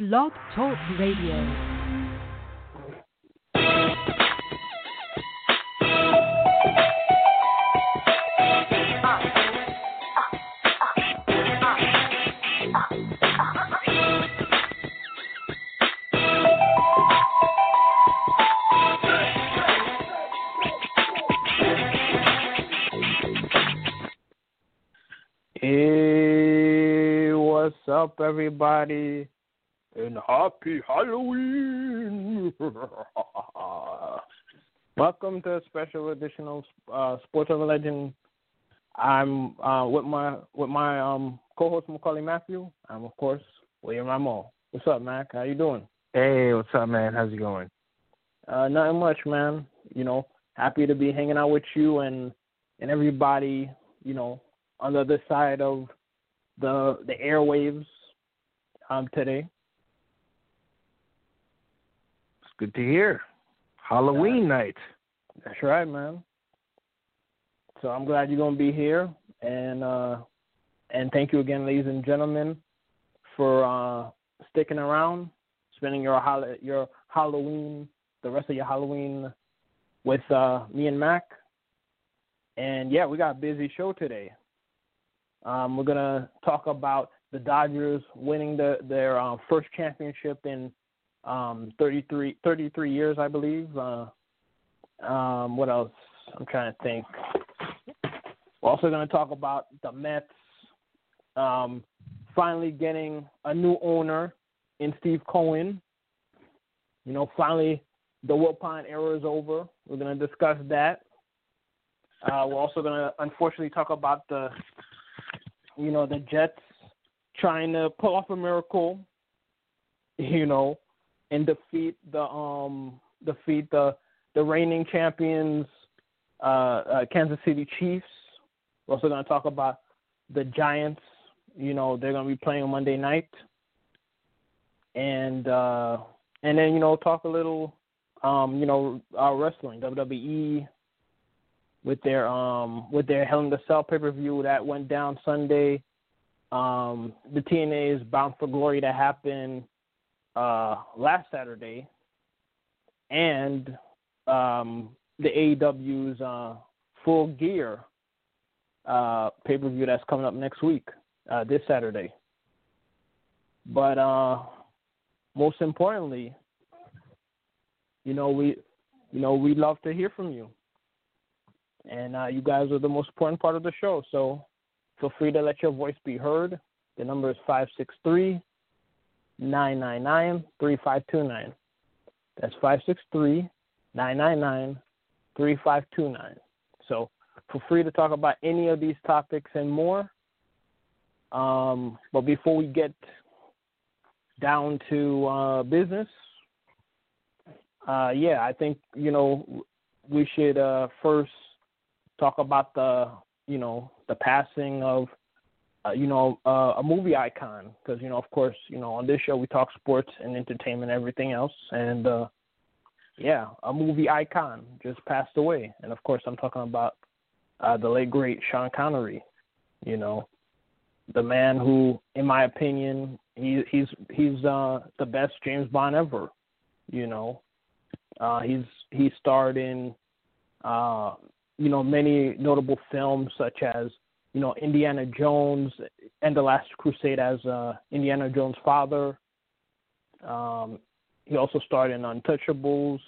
Blog Talk Radio. Hey, what's up, everybody? And happy Halloween! Welcome to a special edition of uh, Sports Urban Legend. I'm uh, with my with my um, co-host Maccorley Mathieu. I'm of course William Rameau. What's up, Mac? How you doing? Hey, what's up, man? How's it going? Uh, nothing much, man. You know, happy to be hanging out with you and and everybody. You know, on the other side of the the airwaves um, today. It's good to hear. Halloween night. That's right, man. So I'm glad you're gonna be here, and uh, and thank you again, ladies and gentlemen, for uh, sticking around, spending your hol- your Halloween, the rest of your Halloween, with uh, me and Mac. And yeah, we got a busy show today. Um, we're gonna talk about the Dodgers winning the, their uh, first championship in um, 33, 33 years, I believe. Uh, um, what else? I'm trying to think. We're also going to talk about the Mets um, finally getting a new owner in Steve Cohen. You know, finally the Wilpon era is over. We're going to discuss that. Uh, we're also going to unfortunately talk about the, you know, the Jets trying to pull off a miracle, you know, and defeat the um defeat the the reigning champions, uh, uh, Kansas City Chiefs. We're also going to talk about the Giants. You know, they're going to be playing Monday night, and uh, and then you know talk a little, um, you know, wrestling WWE with their um with their Hell in the Cell pay per view that went down Sunday. Um, the TNA is bound for glory to happen uh, last Saturday, and um, the AEW's uh, Full Gear uh, pay per view that's coming up next week, uh, this Saturday. But uh, most importantly, you know we, you know we love to hear from you, and uh, you guys are the most important part of the show. So feel free to let your voice be heard. The number is five six three nine nine nine three five two nine. That's five six three nine nine nine three five two nine. So feel free to talk about any of these topics and more. Um, but before we get down to uh, business, uh, yeah, I think you know we should uh, first talk about the you know the passing of uh, you know uh, a movie icon because you know of course you know on this show we talk sports and entertainment and everything else and uh, yeah a movie icon just passed away. And of course I'm talking about uh, the late great Sean Connery you know the man who in my opinion he he's he's uh, the best James Bond ever you know. Uh, he's he starred in uh, you know many notable films such as you know Indiana Jones and the Last Crusade as uh, Indiana Jones' father. Um, he also starred in Untouchables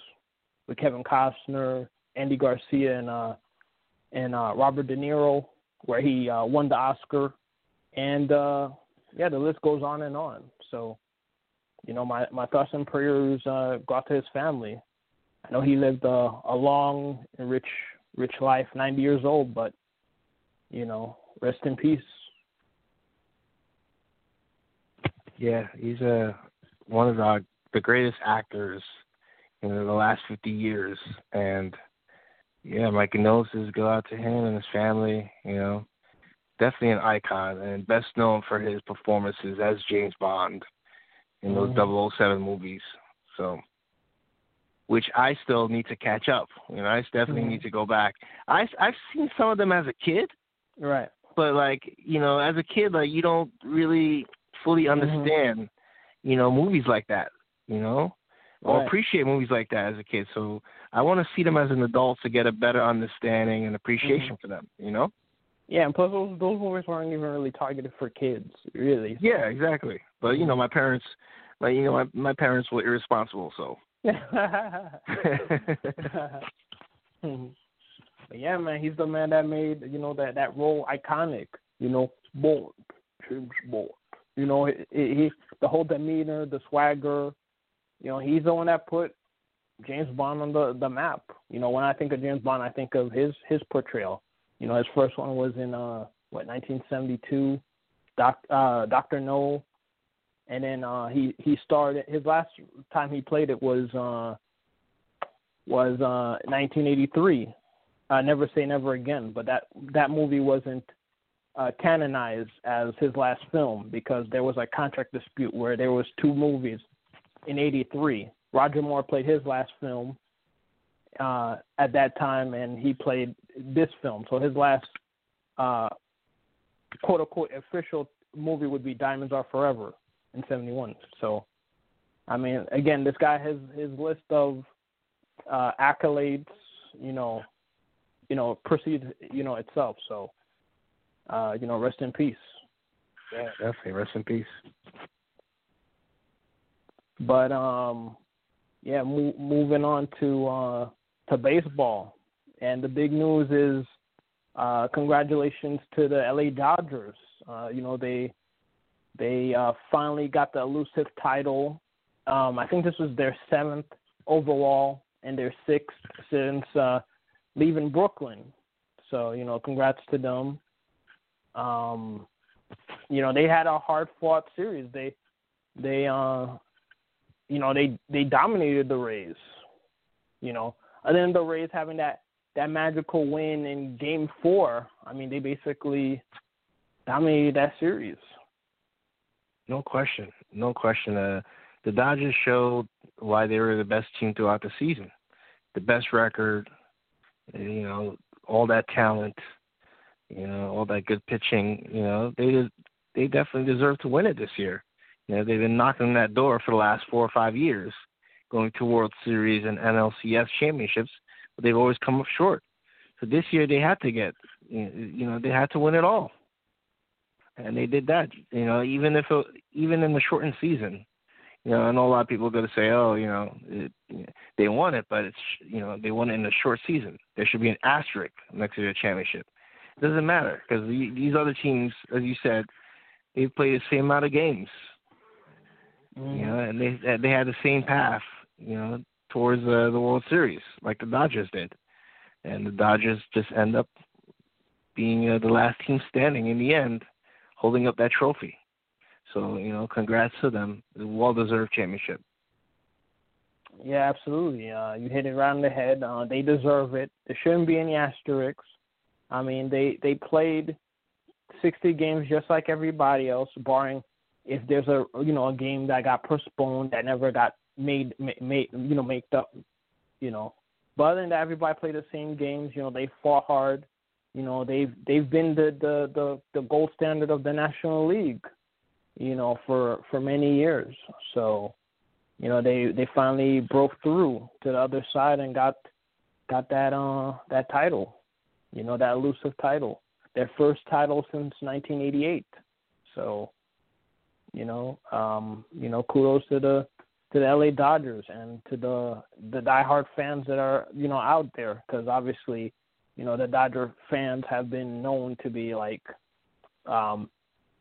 with Kevin Costner, Andy Garcia, and uh, and uh, Robert De Niro, where he uh, won the Oscar, and uh, yeah, the list goes on and on. So, you know, my my thoughts and prayers uh, go out to his family. I know he lived a, a long and rich rich life, 90 years old, but you know, rest in peace. Yeah, he's a one of the the greatest actors in the last 50 years, and yeah, my condolences go out to him and his family. You know, definitely an icon, and best known for his performances as James Bond in those Mhm. 007 movies. So, which I still need to catch up. You know, I definitely Mhm. need to go back. I I've seen some of them as a kid, Right. But like you know, as a kid, like you don't really fully Mhm. understand you know, movies like that, you know, or Right. appreciate movies like that as a kid. So I want to see them as an adult to get a better understanding and appreciation for them, you know? Yeah, and plus those those movies weren't even really targeted for kids, really. Yeah, exactly. But you know, my parents, like you know, my my parents were irresponsible, so. but yeah, man, he's the man that made you know that that role iconic. You know, Bond, James Bond. You know, he, he the whole demeanor, the swagger. You know, he's the one that put James Bond on the the map. You know, when I think of James Bond, I think of his his portrayal. You know, his first one was in uh what 1972, Doc uh Doctor No, and then uh he he starred. His last time he played it was uh was uh 1983. Uh, Never Say Never Again, but that that movie wasn't uh, canonized as his last film because there was a contract dispute where there was two movies in '83. Roger Moore played his last film uh, at that time, and he played this film. So his last uh, quote unquote official movie would be Diamonds Are Forever in '71. So, I mean, again, this guy has his list of uh, accolades, you know, you know, precedes you know itself. So, uh, you know, rest in peace. Yeah, definitely. Rest in peace. But um, yeah, mo- moving on to uh, to baseball, and the big news is uh, congratulations to the LA Dodgers. Uh, you know they they uh, finally got the elusive title. Um, I think this was their seventh overall and their sixth since uh, leaving Brooklyn. So you know, congrats to them. Um, you know, they had a hard fought series. They they uh you know, they they dominated the Rays. You know, other than the Rays having that that magical win in Game Four, I mean, they basically dominated that series. No question. No question. Uh, the Dodgers showed why they were the best team throughout the season. The best record, you know, all that talent, you know, all that good pitching. You know, they they definitely deserve to win it this year. You know, they've been knocking on that door for the last four or five years, going to World Series and NLCS championships, but they've always come up short. So this year they had to get, you know, they had to win it all, and they did that. You know, even if it, even in the shortened season, you know, I know a lot of people are going to say, oh, you know, it, they won it, but it's, you know, they won it in a short season. There should be an asterisk next to their championship. It doesn't matter because these other teams, as you said, they've played the same amount of games. Mm-hmm. You know, and they they had the same path, you know, towards uh, the World Series like the Dodgers did, and the Dodgers just end up being uh, the last team standing in the end, holding up that trophy. So you know, congrats to them, well deserved championship. Yeah, absolutely. Uh, you hit it right on the head. Uh, they deserve it. There shouldn't be any asterisks. I mean, they they played 60 games just like everybody else, barring if there's a you know a game that got postponed that never got made made you know made up, you know. But other than that, everybody played the same games. You know, they fought hard. You know, they've they've been the the the, the gold standard of the National League. You know, for for many years. So, you know, they they finally broke through to the other side and got got that uh that title. You know, that elusive title. Their first title since 1988. So, you know, um, you know, kudos to the to the LA Dodgers and to the the diehard fans that are you know out there because obviously, you know, the Dodger fans have been known to be like um,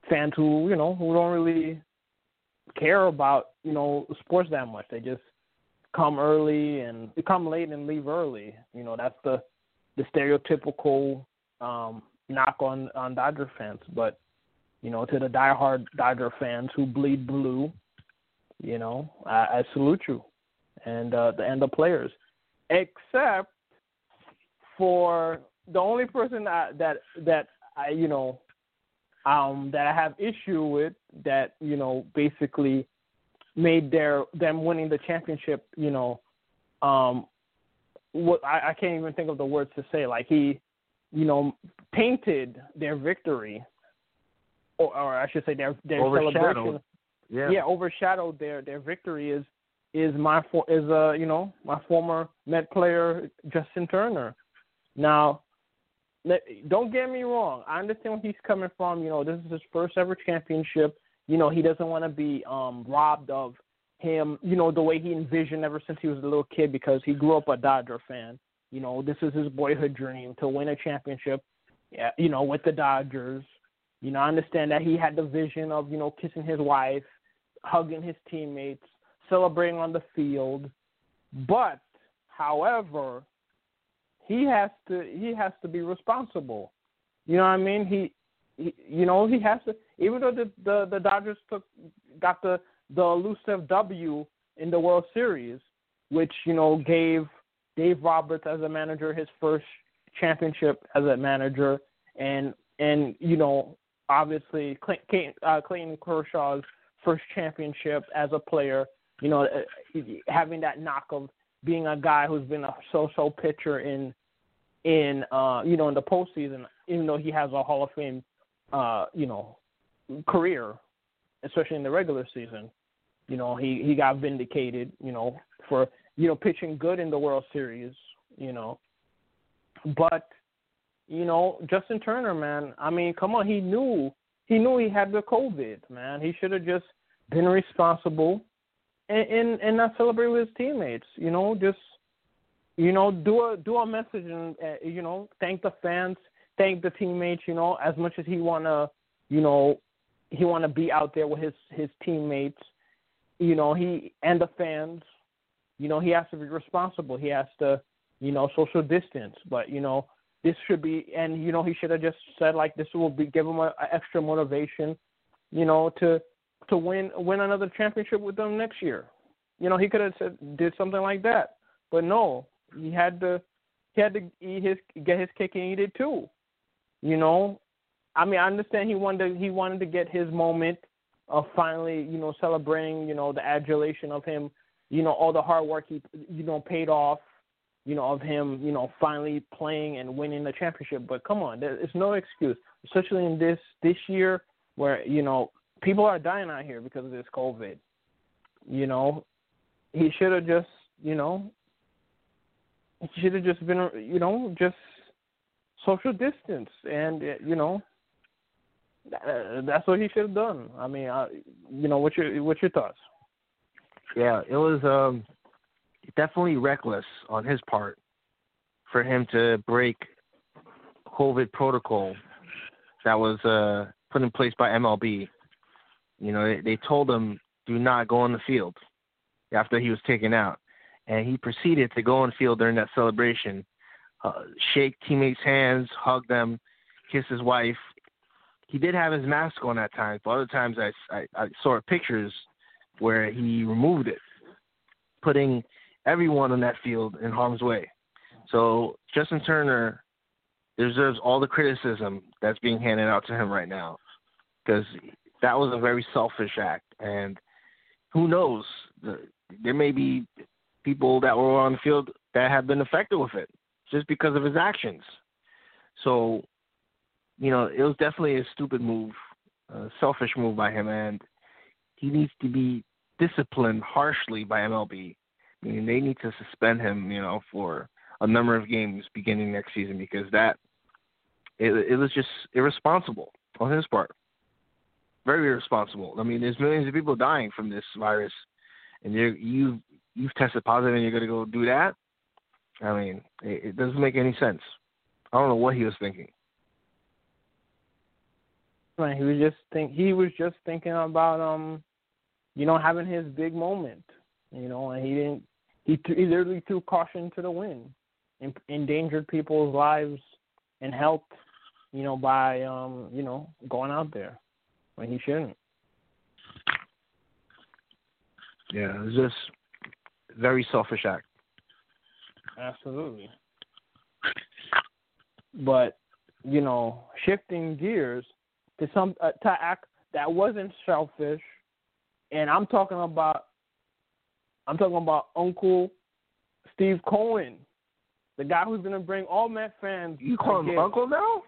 fans who you know who don't really care about you know sports that much. They just come early and they come late and leave early. You know, that's the the stereotypical um, knock on on Dodger fans, but you know, to the diehard Dodger fans who bleed blue, you know, I, I salute you, and uh, the and the players, except for the only person that that that I you know, um, that I have issue with that you know basically made their them winning the championship, you know, um, what I, I can't even think of the words to say. Like he, you know, painted their victory or, or I should say their their celebration. Yeah. yeah overshadowed their their victory is is my for is uh you know my former Met player Justin Turner. Now, don't get me wrong. I understand where he's coming from. You know, this is his first ever championship. You know, he doesn't want to be um robbed of him. You know, the way he envisioned ever since he was a little kid because he grew up a Dodger fan. You know, this is his boyhood dream to win a championship. Yeah, you know, with the Dodgers. You know, I understand that he had the vision of you know kissing his wife, hugging his teammates, celebrating on the field. But, however, he has to he has to be responsible. You know what I mean? He, he you know he has to even though the the, the Dodgers took got the the elusive W in the World Series, which you know gave Dave Roberts as a manager his first championship as a manager, and and you know obviously Clayton, uh, Clayton Kershaw's first championship as a player. You know, uh, having that knock of being a guy who's been a so-so pitcher in in uh, you know in the postseason, even though he has a Hall of Fame uh, you know career, especially in the regular season. You know, he he got vindicated. You know, for you know pitching good in the World Series. You know, but you know Justin Turner, man. I mean, come on, he knew he knew he had the COVID, man. He should have just been responsible and, and not celebrate with his teammates. You know, just you know do a do a message and uh, you know thank the fans, thank the teammates. You know, as much as he wanna you know he wanna be out there with his his teammates. You know, he and the fans. You know, he has to be responsible. He has to you know social distance. But you know this should be and you know he should have just said like this will be give him a, a extra motivation. You know to to win win another championship with them next year. You know, he could have said did something like that, but no, he had to he had to eat his get his cake and eat it too. You know, I mean, I understand he wanted to, he wanted to get his moment of finally, you know, celebrating, you know, the adulation of him, you know, all the hard work he, you know, paid off, you know, of him, you know, finally playing and winning the championship. But come on, there, it's no excuse, especially in this this year where you know people are dying out here because of this COVID. You know, he should have just, you know, he should have just been, you know, just social distance, and you know, that's what he should have done. I mean, I, you know, what's your what's your thoughts? Yeah, it was um definitely reckless on his part for him to break COVID protocol that was uh, put in place by MLB you know, they, they told him do not go on the field after he was taken out, and he proceeded to go on the field during that celebration, uh, shake teammates' hands, hug them, kiss his wife. He did have his mask on at times, but other times I, I, I saw pictures where he removed it, putting everyone on that field in harm's way. So Justin Turner deserves all the criticism that's being handed out to him right now because that was a very selfish act. And who knows? There may be people that were on the field that have been affected with it just because of his actions. So, you know, it was definitely a stupid move, a selfish move by him, and he needs to be disciplined harshly by MLB. I mean, they need to suspend him, you know, for a number of games beginning next season because that it, it was just irresponsible on his part very irresponsible. I mean, there's millions of people dying from this virus, and you you you've tested positive and you're going to go do that. I mean, it, it doesn't make any sense. I don't know what he was thinking. Right, he was just think he was just thinking about um, you know, having his big moment. You know, and he didn't. He, he literally threw caution to the wind, and endangered people's lives and health. You know, by um, you know, going out there he shouldn't. Yeah, it's just very selfish act. Absolutely. But you know, shifting gears to some uh, to act that wasn't selfish, and I'm talking about I'm talking about Uncle Steve Cohen, the guy who's gonna bring all Met fans. You call him Uncle now?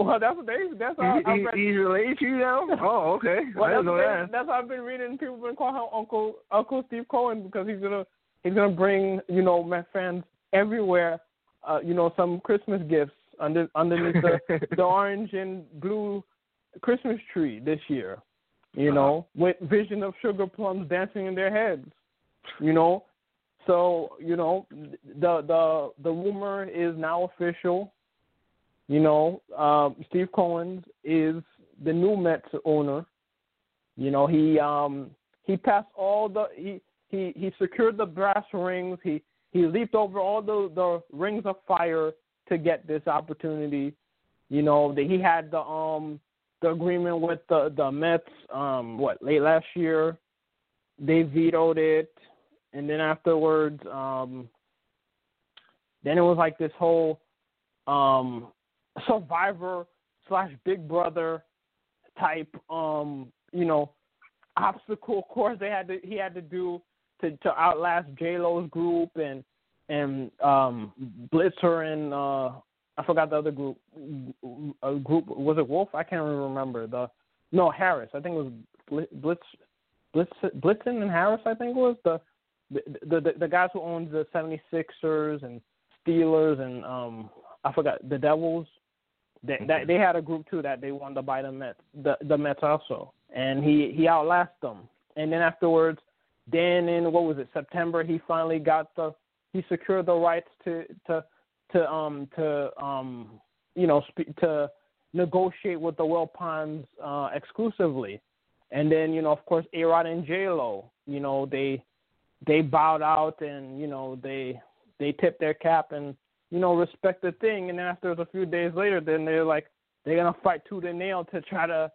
Well, that's what they. That's how he, he, he's related to you now. Oh, okay. well, I didn't know that's, that. That's how I've been reading. People have been calling him Uncle Uncle Steve Cohen because he's gonna he's gonna bring you know my fans everywhere. Uh, you know some Christmas gifts under underneath the the orange and blue Christmas tree this year. You know, with vision of sugar plums dancing in their heads. You know, so you know the the the rumor is now official. You know, um, Steve Cohen is the new Mets owner. You know, he um he passed all the he he he secured the brass rings. He he leaped over all the the rings of fire to get this opportunity. You know, that he had the um the agreement with the the Mets um what late last year. They vetoed it, and then afterwards, um then it was like this whole um survivor slash big brother type um you know obstacle course they had to he had to do to to outlast J Lo's group and and um Blitzer and uh I forgot the other group a group was it Wolf? I can't even remember. The no Harris. I think it was Blitz Blitz Blitzen and Harris I think was. The the the, the guys who owned the 76ers and Steelers and um I forgot the Devils they that they had a group too that they wanted to buy the Mets the the Mets also, and he he outlasted them. And then afterwards, then in what was it September, he finally got the he secured the rights to to to um to um you know spe- to negotiate with the Wilpons uh, exclusively. And then you know of course A Rod and J Lo, you know they they bowed out and you know they they tipped their cap and you know, respect the thing. And then after a few days later, then they're like, they're gonna fight tooth and nail to try to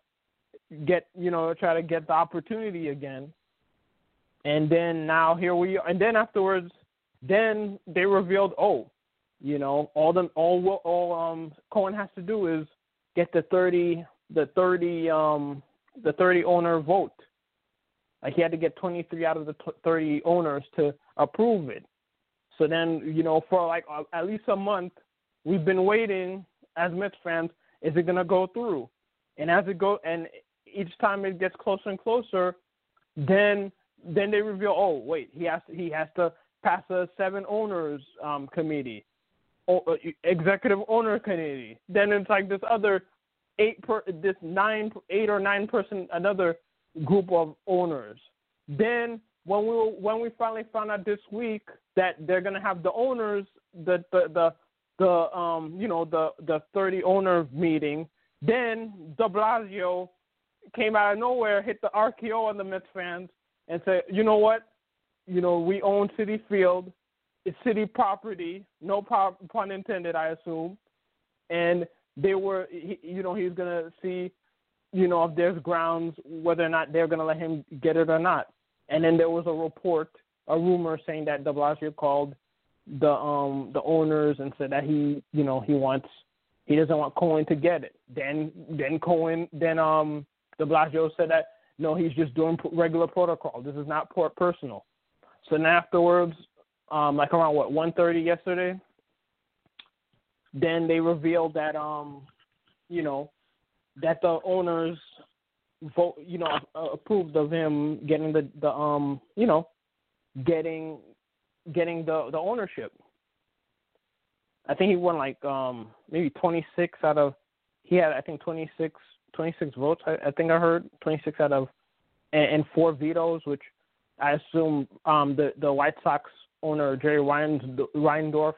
get, you know, try to get the opportunity again. And then now here we are. And then afterwards, then they revealed, oh, you know, all the all all um Cohen has to do is get the thirty the thirty um the thirty owner vote. Like he had to get twenty three out of the thirty owners to approve it. So then, you know, for like uh, at least a month, we've been waiting as Mets fans. Is it gonna go through? And as it go, and each time it gets closer and closer, then then they reveal, oh wait, he has to, he has to pass a seven owners um, committee, or, uh, executive owner committee. Then it's like this other eight per this nine eight or nine person another group of owners. Then when we when we finally found out this week that they're gonna have the owners the the the, the um you know the the 30 owner meeting, then De Blasio came out of nowhere, hit the RKO on the Mets fans, and said, you know what, you know we own Citi Field, it's city property, no pun intended, I assume, and they were you know he's gonna see you know if there's grounds whether or not they're gonna let him get it or not and then there was a report, a rumor saying that De Blasio called the um the owners and said that he you know he wants he doesn't want Cohen to get it. Then then Cohen then um De Blasio said that no he's just doing regular protocol. This is not personal. So then afterwards, um like around what 1:30 yesterday, then they revealed that um you know that the owners vote, you know, approved of him getting the the um, you know, getting getting the the ownership. I think he won like um maybe 26 out of he had I think 26 26 votes I, I think I heard 26 out of and, and four vetoes which I assume um the the White Sox owner Jerry Reinsdorf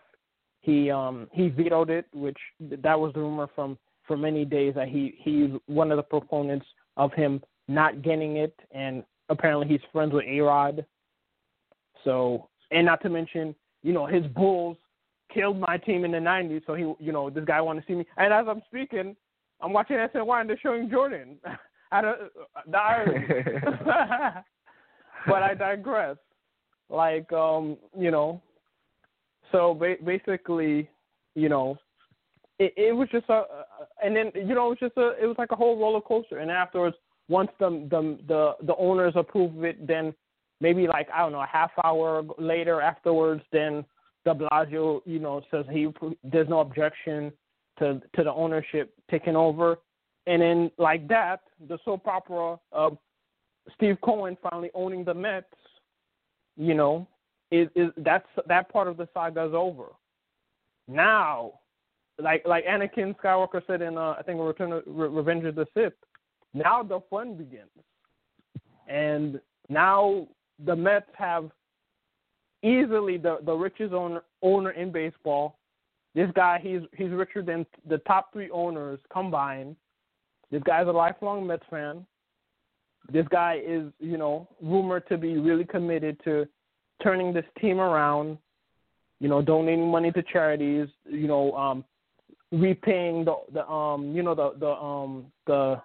he um he vetoed it which that was the rumor from for many days that he he's one of the proponents of him not getting it, and apparently he's friends with A Rod. So, and not to mention, you know, his Bulls killed my team in the '90s. So he, you know, this guy wanted to see me. And as I'm speaking, I'm watching SNY and they're showing Jordan. I don't, the irony. but I digress. Like, um, you know, so ba- basically, you know, it, it was just a, and then you know it was just a, it was like a whole roller coaster. And afterwards, once the the the the owners approve it, then maybe like I don't know a half hour later afterwards, then De Blasio, you know, says he there's no objection to to the ownership taking over, and then like that, the soap opera of Steve Cohen finally owning the Mets, you know, is is that's that part of the saga is over. Now, like like Anakin Skywalker said in uh, I think Return of, Re- Revenge of the Sith, now the fun begins, and now the Mets have easily the the richest owner owner in baseball. This guy he's he's richer than the top three owners combined. This guy's a lifelong Mets fan. This guy is, you know, rumored to be really committed to turning this team around, you know, donating money to charities, you know, um repaying the the um you know the the um the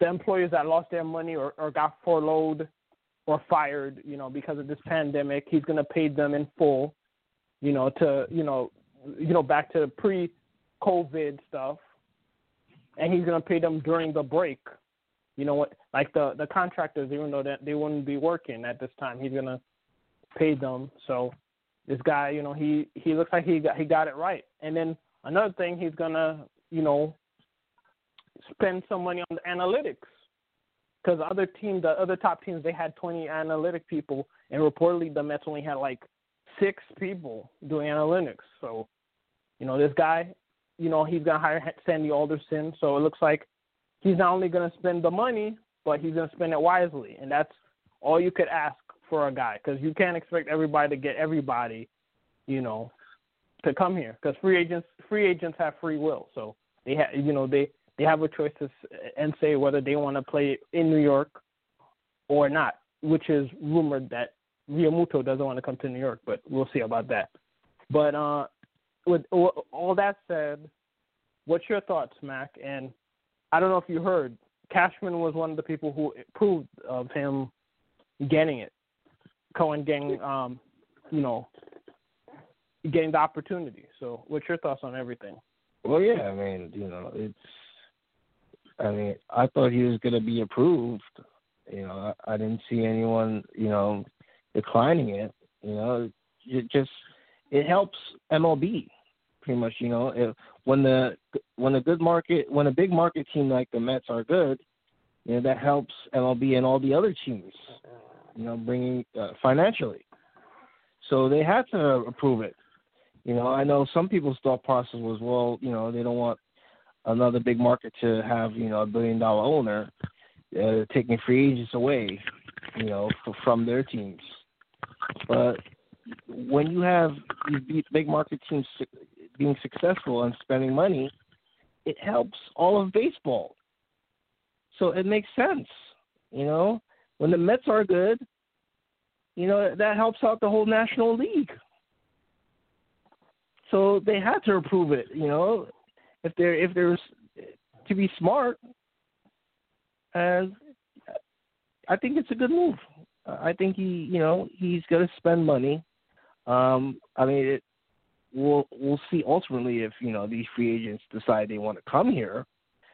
the employers that lost their money or, or got furloughed or fired, you know, because of this pandemic. He's gonna pay them in full, you know, to you know you know, back to pre COVID stuff. And he's gonna pay them during the break. You know what like the the contractors, even though that they wouldn't be working at this time, he's gonna pay them. So this guy, you know, he he looks like he got he got it right. And then another thing, he's gonna, you know, spend some money on the analytics because other teams, the other top teams, they had 20 analytic people, and reportedly the Mets only had like six people doing analytics. So, you know, this guy, you know, he's gonna hire Sandy Alderson. So it looks like he's not only gonna spend the money, but he's gonna spend it wisely, and that's all you could ask for a guy because you can't expect everybody to get everybody, you know, to come here because free agents free agents have free will, so they have you know they they have a choice to and say whether they want to play in New York or not, which is rumored that Realmuto doesn't want to come to New York, but we'll see about that. But uh, with all that said, what's your thoughts, Mac? And I don't know if you heard, Cashman was one of the people who approved of him getting it. Cohen getting, um, you know, getting the opportunity. So, what's your thoughts on everything? Well, yeah, I mean, you know, it's. I mean, I thought he was going to be approved. You know, I, I didn't see anyone, you know, declining it. You know, it just it helps MLB pretty much. You know, if, when the when a good market when a big market team like the Mets are good, you know that helps MLB and all the other teams. You know, bringing uh, financially. So they had to approve it. You know, I know some people's thought process was, well, you know, they don't want another big market to have, you know, a billion dollar owner uh, taking free agents away, you know, from their teams. But when you have these big market teams being successful and spending money, it helps all of baseball. So it makes sense, you know. When the Mets are good, you know that helps out the whole National League. So they had to approve it, you know. If they're if there's to be smart, and I think it's a good move. I think he, you know, he's going to spend money. Um, I mean, it, we'll we'll see ultimately if you know these free agents decide they want to come here.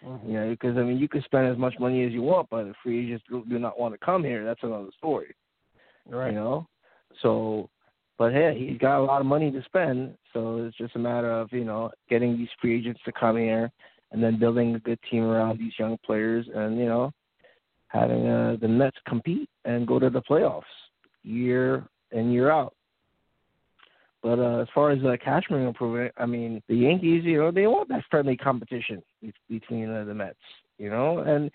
Mm-hmm. You know, because I mean, you can spend as much money as you want, but if free agents do, do not want to come here, that's another story. Right. You know, so, but hey, he's got a lot of money to spend, so it's just a matter of you know getting these free agents to come here, and then building a good team around these young players, and you know, having uh, the Mets compete and go to the playoffs year in and year out. But uh, as far as uh, Cashman improvement, I mean, the Yankees, you know, they want that friendly competition between uh, the Mets, you know, and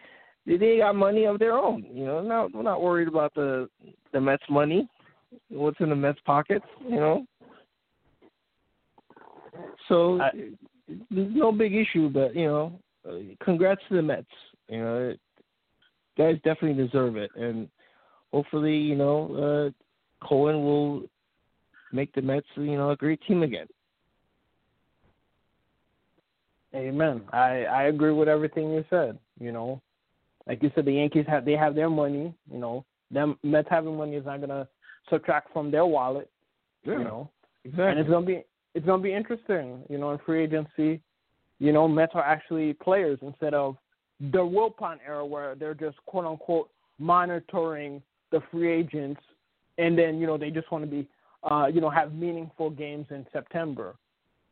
they got money of their own, you know. Not we're not worried about the the Mets money, what's in the Mets pockets, you know. So I, there's no big issue, but you know, uh, congrats to the Mets. You know, guys definitely deserve it, and hopefully, you know, uh, Cohen will make the Mets, you know, a great team again. Amen. I I agree with everything you said. You know, like you said, the Yankees have they have their money. You know, them Mets having money is not gonna subtract from their wallet. Yeah, you know, exactly. And it's gonna be it's gonna be interesting. You know, in free agency, you know, Mets are actually players instead of the Wilpon era where they're just quote unquote monitoring the free agents, and then you know they just want to be, uh, you know, have meaningful games in September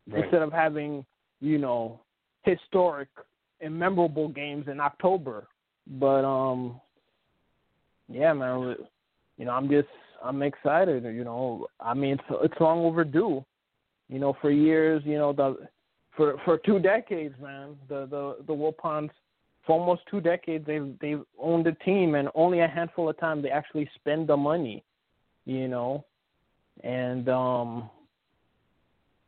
right. instead of having you know historic and memorable games in October. But um, yeah, man, you know, I'm just I'm excited. You know, I mean, it's it's long overdue. You know, for years, you know, the for for two decades, man, the the the Wilpons for almost two decades they've they've owned the team, and only a handful of times they actually spend the money. You know, and um,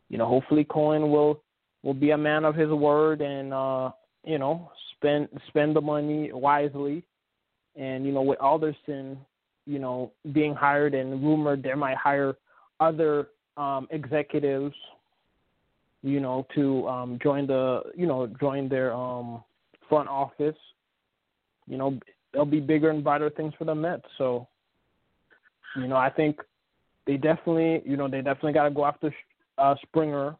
you know, hopefully Cohen will will be a man of his word and uh, you know spend spend the money wisely. And you know, with Alderson, you know, being hired and rumored they might hire other um, executives, you know, to um, join the you know join their um, front office. You know, there'll be bigger and brighter things for the Mets. So, you know, I think they definitely, you know, they definitely got to go after uh, Springer.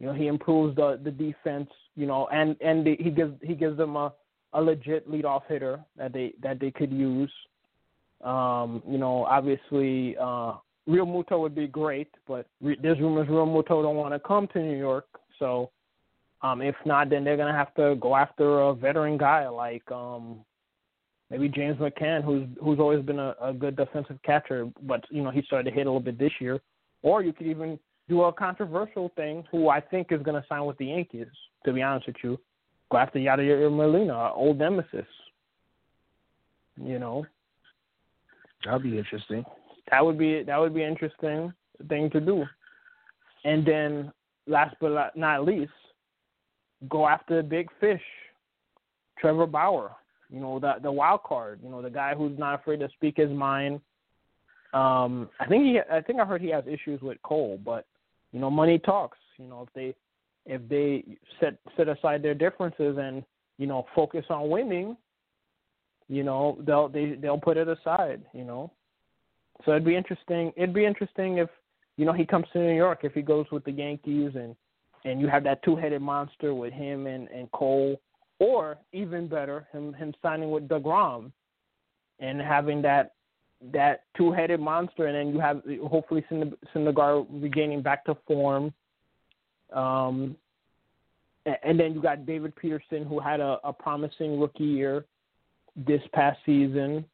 You know, he improves the the defense. You know, and and they, he gives he gives them a a legit leadoff hitter that they that they could use. Um, you know, obviously, uh, Realmuto would be great, but re- there's rumors Realmuto don't want to come to New York. So, um, if not, then they're gonna have to go after a veteran guy like um, maybe James McCann, who's who's always been a, a good defensive catcher, but you know he started to hit a little bit this year. Or you could even do a controversial thing, who I think is going to sign with the Yankees. To be honest with you, go after Yadier Molina, old nemesis. You know, that'd be interesting. That would be that would be interesting thing to do. And then, last but not least, go after the big fish, Trevor Bauer. You know, the the wild card. You know, the guy who's not afraid to speak his mind. Um, I think he, I think I heard he has issues with Cole, but you know, money talks. You know, if they if they set set aside their differences and you know focus on winning, you know they'll they they'll put it aside. You know, so it'd be interesting. It'd be interesting if you know he comes to New York if he goes with the Yankees and and you have that two headed monster with him and and Cole, or even better him him signing with Degrom, and having that that two-headed monster, and then you have hopefully Syndergaard regaining back to form. Um, and then you got David Peterson, who had a, a promising rookie year this past season.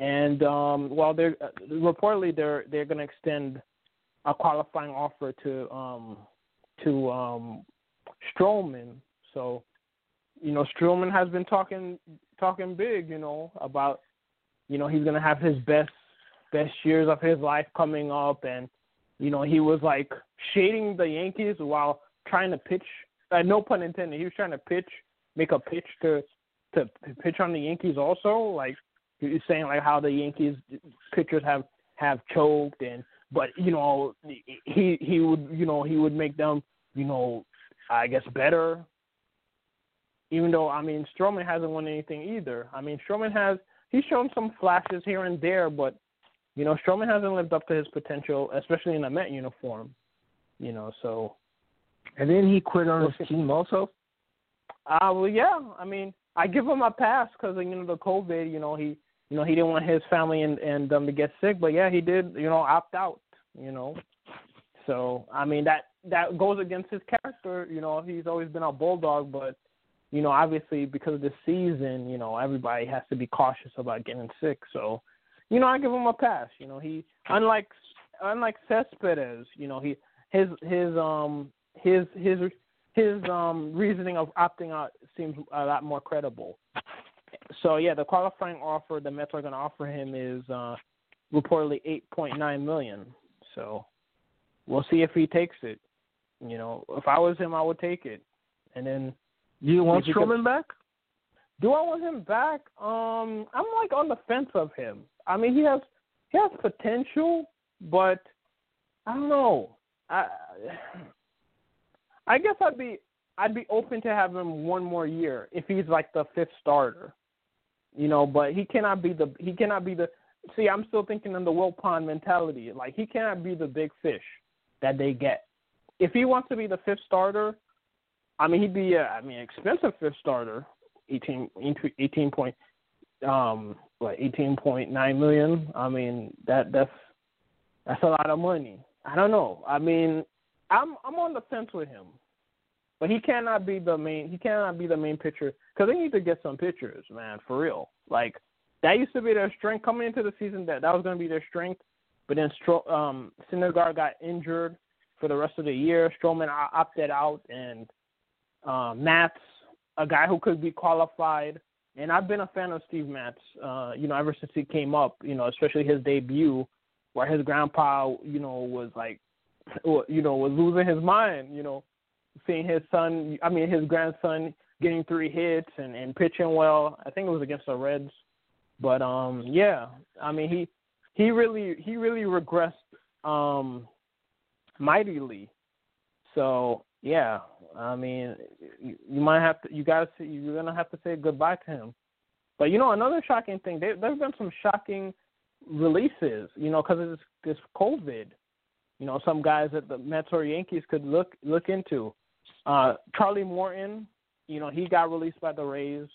And um, well, they're uh, reportedly they're they're going to extend a qualifying offer to um, to um, Stroman. So, you know, Stroman has been talking talking big, you know, about you know, he's gonna have his best best years of his life coming up, and you know, he was like shading the Yankees while trying to pitch. Uh, no pun intended. He was trying to pitch, make a pitch to to pitch on the Yankees also. Like he's saying, like how the Yankees pitchers have have choked, and but you know, he he would you know he would make them you know, I guess better. Even though I mean Stroman hasn't won anything either. I mean Stroman has he's shown some flashes here and there, but you know, Stroman hasn't lived up to his potential, especially in a Met uniform. You know, so. And then he quit on his team also. Uh, well, yeah. I mean, I give him a pass because you know the COVID. You know, he you know he didn't want his family and and um to get sick, but yeah, he did. You know, opt out. You know, so I mean that that goes against his character. You know, he's always been a bulldog, but you know, obviously because of the season, you know, everybody has to be cautious about getting sick. So, you know, I give him a pass. You know, he unlike unlike Cespedes, you know, he his his um his his his um reasoning of opting out seems a lot more credible. So yeah, the qualifying offer the Mets are going to offer him is uh reportedly eight point nine million. So we'll see if he takes it. You know, if I was him, I would take it, and then do you want Stroman back? Do I want him back? Um, I'm like on the fence of him. I mean, he has he has potential, but I don't know. I I guess I'd be I'd be open to have him one more year if he's like the fifth starter. You know, but he cannot be the he cannot be the see, I'm still thinking in the Will Wilpon mentality. Like he cannot be the big fish that they get. If he wants to be the fifth starter, I mean, he'd be, uh, I mean, expensive fifth starter, 18, 18 point, um, what, 18.9 million. I mean, that that's that's a lot of money. I don't know. I mean, I'm I'm on the fence with him. but he cannot be the main. He cannot be the main pitcher because they need to get some pitchers, man, for real. Like that used to be their strength coming into the season. That that was going to be their strength, but then Stro- um, Syndergaard got injured for the rest of the year. Stroman opted out, and uh, Matz, a guy who could be qualified. And I've been a fan of Steve Matz, uh, you know, ever since he came up, you know, especially his debut, where his grandpa, you know, was like, you know, was losing his mind, you know, seeing his son, I mean, his grandson getting three hits and, and pitching well. I think it was against the Reds, but um, yeah, I mean, he he really he really regressed um mightily. So yeah, I mean, you, you might have to. You got guys, you're gonna have to say goodbye to him. But you know, another shocking thing. There, there's been some shocking releases. You know, because of this, this COVID. You know, some guys that the Mets or Yankees could look look into. Uh, Charlie Morton. You know, he got released by the Rays.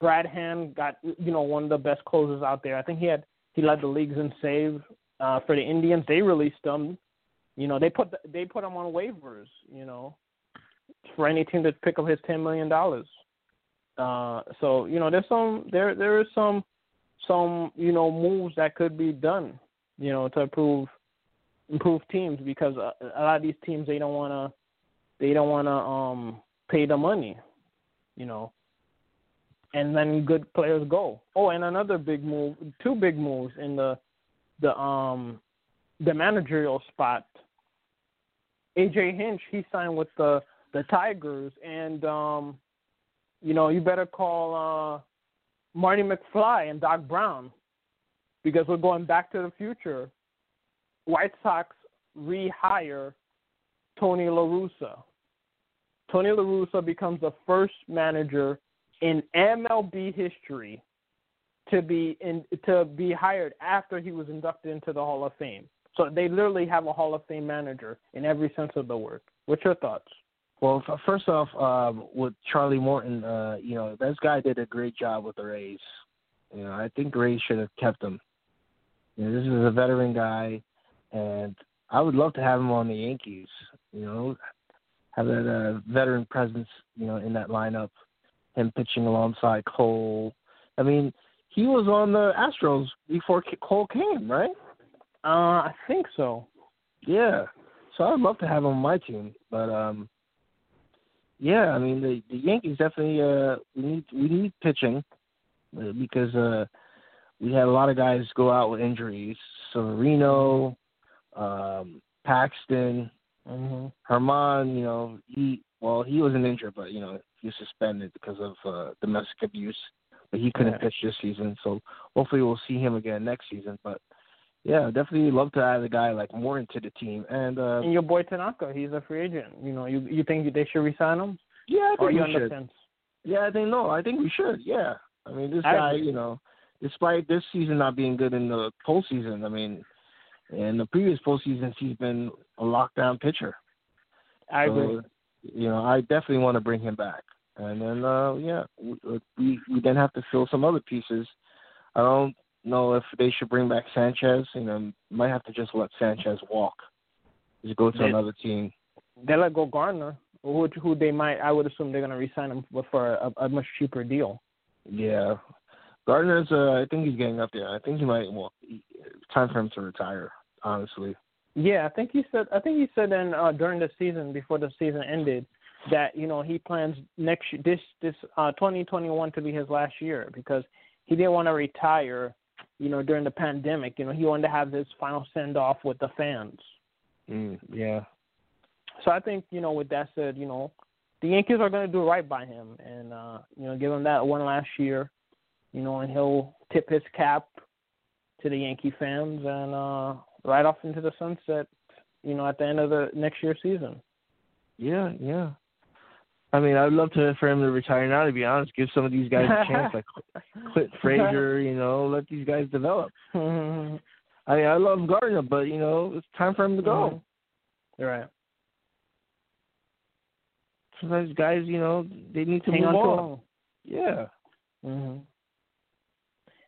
Brad Hand got you know one of the best closers out there. I think he had he led the leagues in save uh, for the Indians. They released him. You know, they put they put him on waivers. You know, for any team to pick up his ten million dollars. Uh, so you know, there's some there there is some some you know moves that could be done. You know, to improve improve teams because a, a lot of these teams they don't want to they don't want to um pay the money. You know, and then good players go. Oh, and another big move, two big moves in the the um the managerial spot AJ Hinch, he signed with the the Tigers, and um, you know you better call uh, Marty McFly and Doc Brown because we're going back to the future. White Sox rehire Tony La Russa. Tony La Russa becomes the first manager in MLB history to be in to be hired after he was inducted into the Hall of Fame. So they literally have a Hall of Fame manager in every sense of the word. What's your thoughts? Well, first off, um, with Charlie Morton, uh, you know, this guy did a great job with the Rays. You know, I think Rays should have kept him. You know, this is a veteran guy, and I would love to have him on the Yankees. You know, have that uh, veteran presence, you know, in that lineup. Him pitching alongside Cole. I mean, he was on the Astros before Cole came, right? Uh, I think so. Yeah. So I'd love to have him on my team, but um, yeah, I mean the the Yankees definitely uh we need we need pitching uh, because uh we had a lot of guys go out with injuries. Severino, um, Paxton, mm-hmm. Germán. You know he well he wasn't injured, but you know he was suspended because of uh, domestic abuse. But he couldn't yeah. pitch this season, so hopefully we'll see him again next season. But yeah, definitely love to add a guy like Morton to the team. And uh and your boy Tanaka, he's a free agent. You know, you you think they should resign him? Yeah, I think or we should. Yeah, I think no, I think we should. Yeah, I mean this I guy, agree. you know, despite this season not being good in the postseason, I mean, in the previous postseasons he's been a lockdown pitcher. I so, agree. You know, I definitely want to bring him back. And then, uh yeah, we we, we then have to fill some other pieces. I don't know if they should bring back Sanchez. You know, might have to just let Sanchez walk. Just go to they, another team. They let go Gardner, who who they might. I would assume they're going to resign him for a, a much cheaper deal. Yeah, Gardner's. Uh, I think he's getting up there. I think he might. Well, time for him to retire. Honestly. Yeah, I think he said. I think he said in uh, during the season before the season ended that you know he plans next this this uh 2021 to be his last year because he didn't want to retire you know, during the pandemic. You know, he wanted to have his final send off with the fans. Mm, yeah. So I think, you know, with that said, you know, the Yankees are going to do right by him and, uh, you know, give him that one last year, you know, and he'll tip his cap to the Yankee fans and uh, ride off into the sunset, you know, at the end of the next year's season. Yeah, yeah. I mean, I'd love to for him to retire now. To be honest, give some of these guys a chance, like Clint Frazier. You know, let these guys develop. I mean, I love Gardner, but you know, it's time for him to go. Mm-hmm. You're right. Sometimes guys, you know, they need to Hang move on. on. Yeah. Mhm.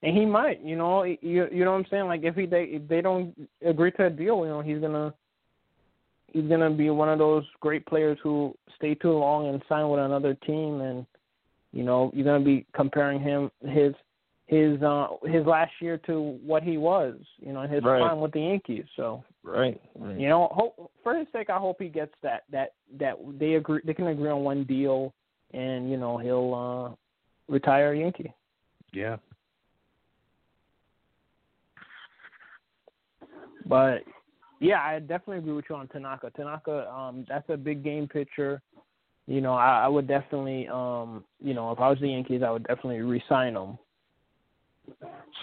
And he might, you know, you you know what I'm saying. Like if he they if they don't agree to a deal, you know, he's gonna he's gonna be one of those great players who stay too long and sign with another team, and you know you're gonna be comparing him his his uh his last year to what he was, you know, in his Right. prime with the Yankees. So Right. right. you know, hope for his sake, I hope he gets that that that they agree they can agree on one deal, and you know he'll uh retire a Yankee. Yeah. But yeah, I definitely agree with you on Tanaka. Tanaka, um, that's a big game pitcher. You know, I, I would definitely, um, you know, if I was the Yankees, I would definitely re-sign him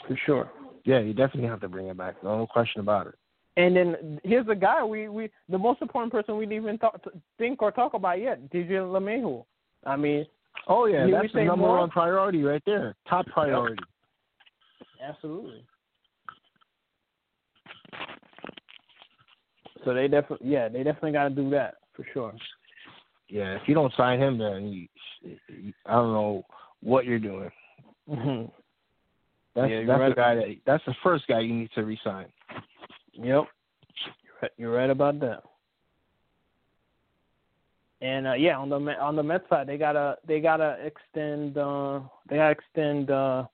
for sure. Yeah, you definitely have to bring it back. No question about it. And then here's a guy we we the most important person we didn't even talk, think or talk about yet, DJ LeMahieu. I mean, Oh yeah, that's the number more? one priority right there. Top priority. absolutely. So they definitely, yeah, they definitely got to do that for sure. Yeah, if you don't sign him, then you, I don't know what you're doing. hmm That's Yeah, that's right. the guy that that's the first guy you need to resign. Yep, you're right, you're right about that. And uh, yeah, on the on the Mets side, they gotta they gotta extend uh, they gotta extend uh,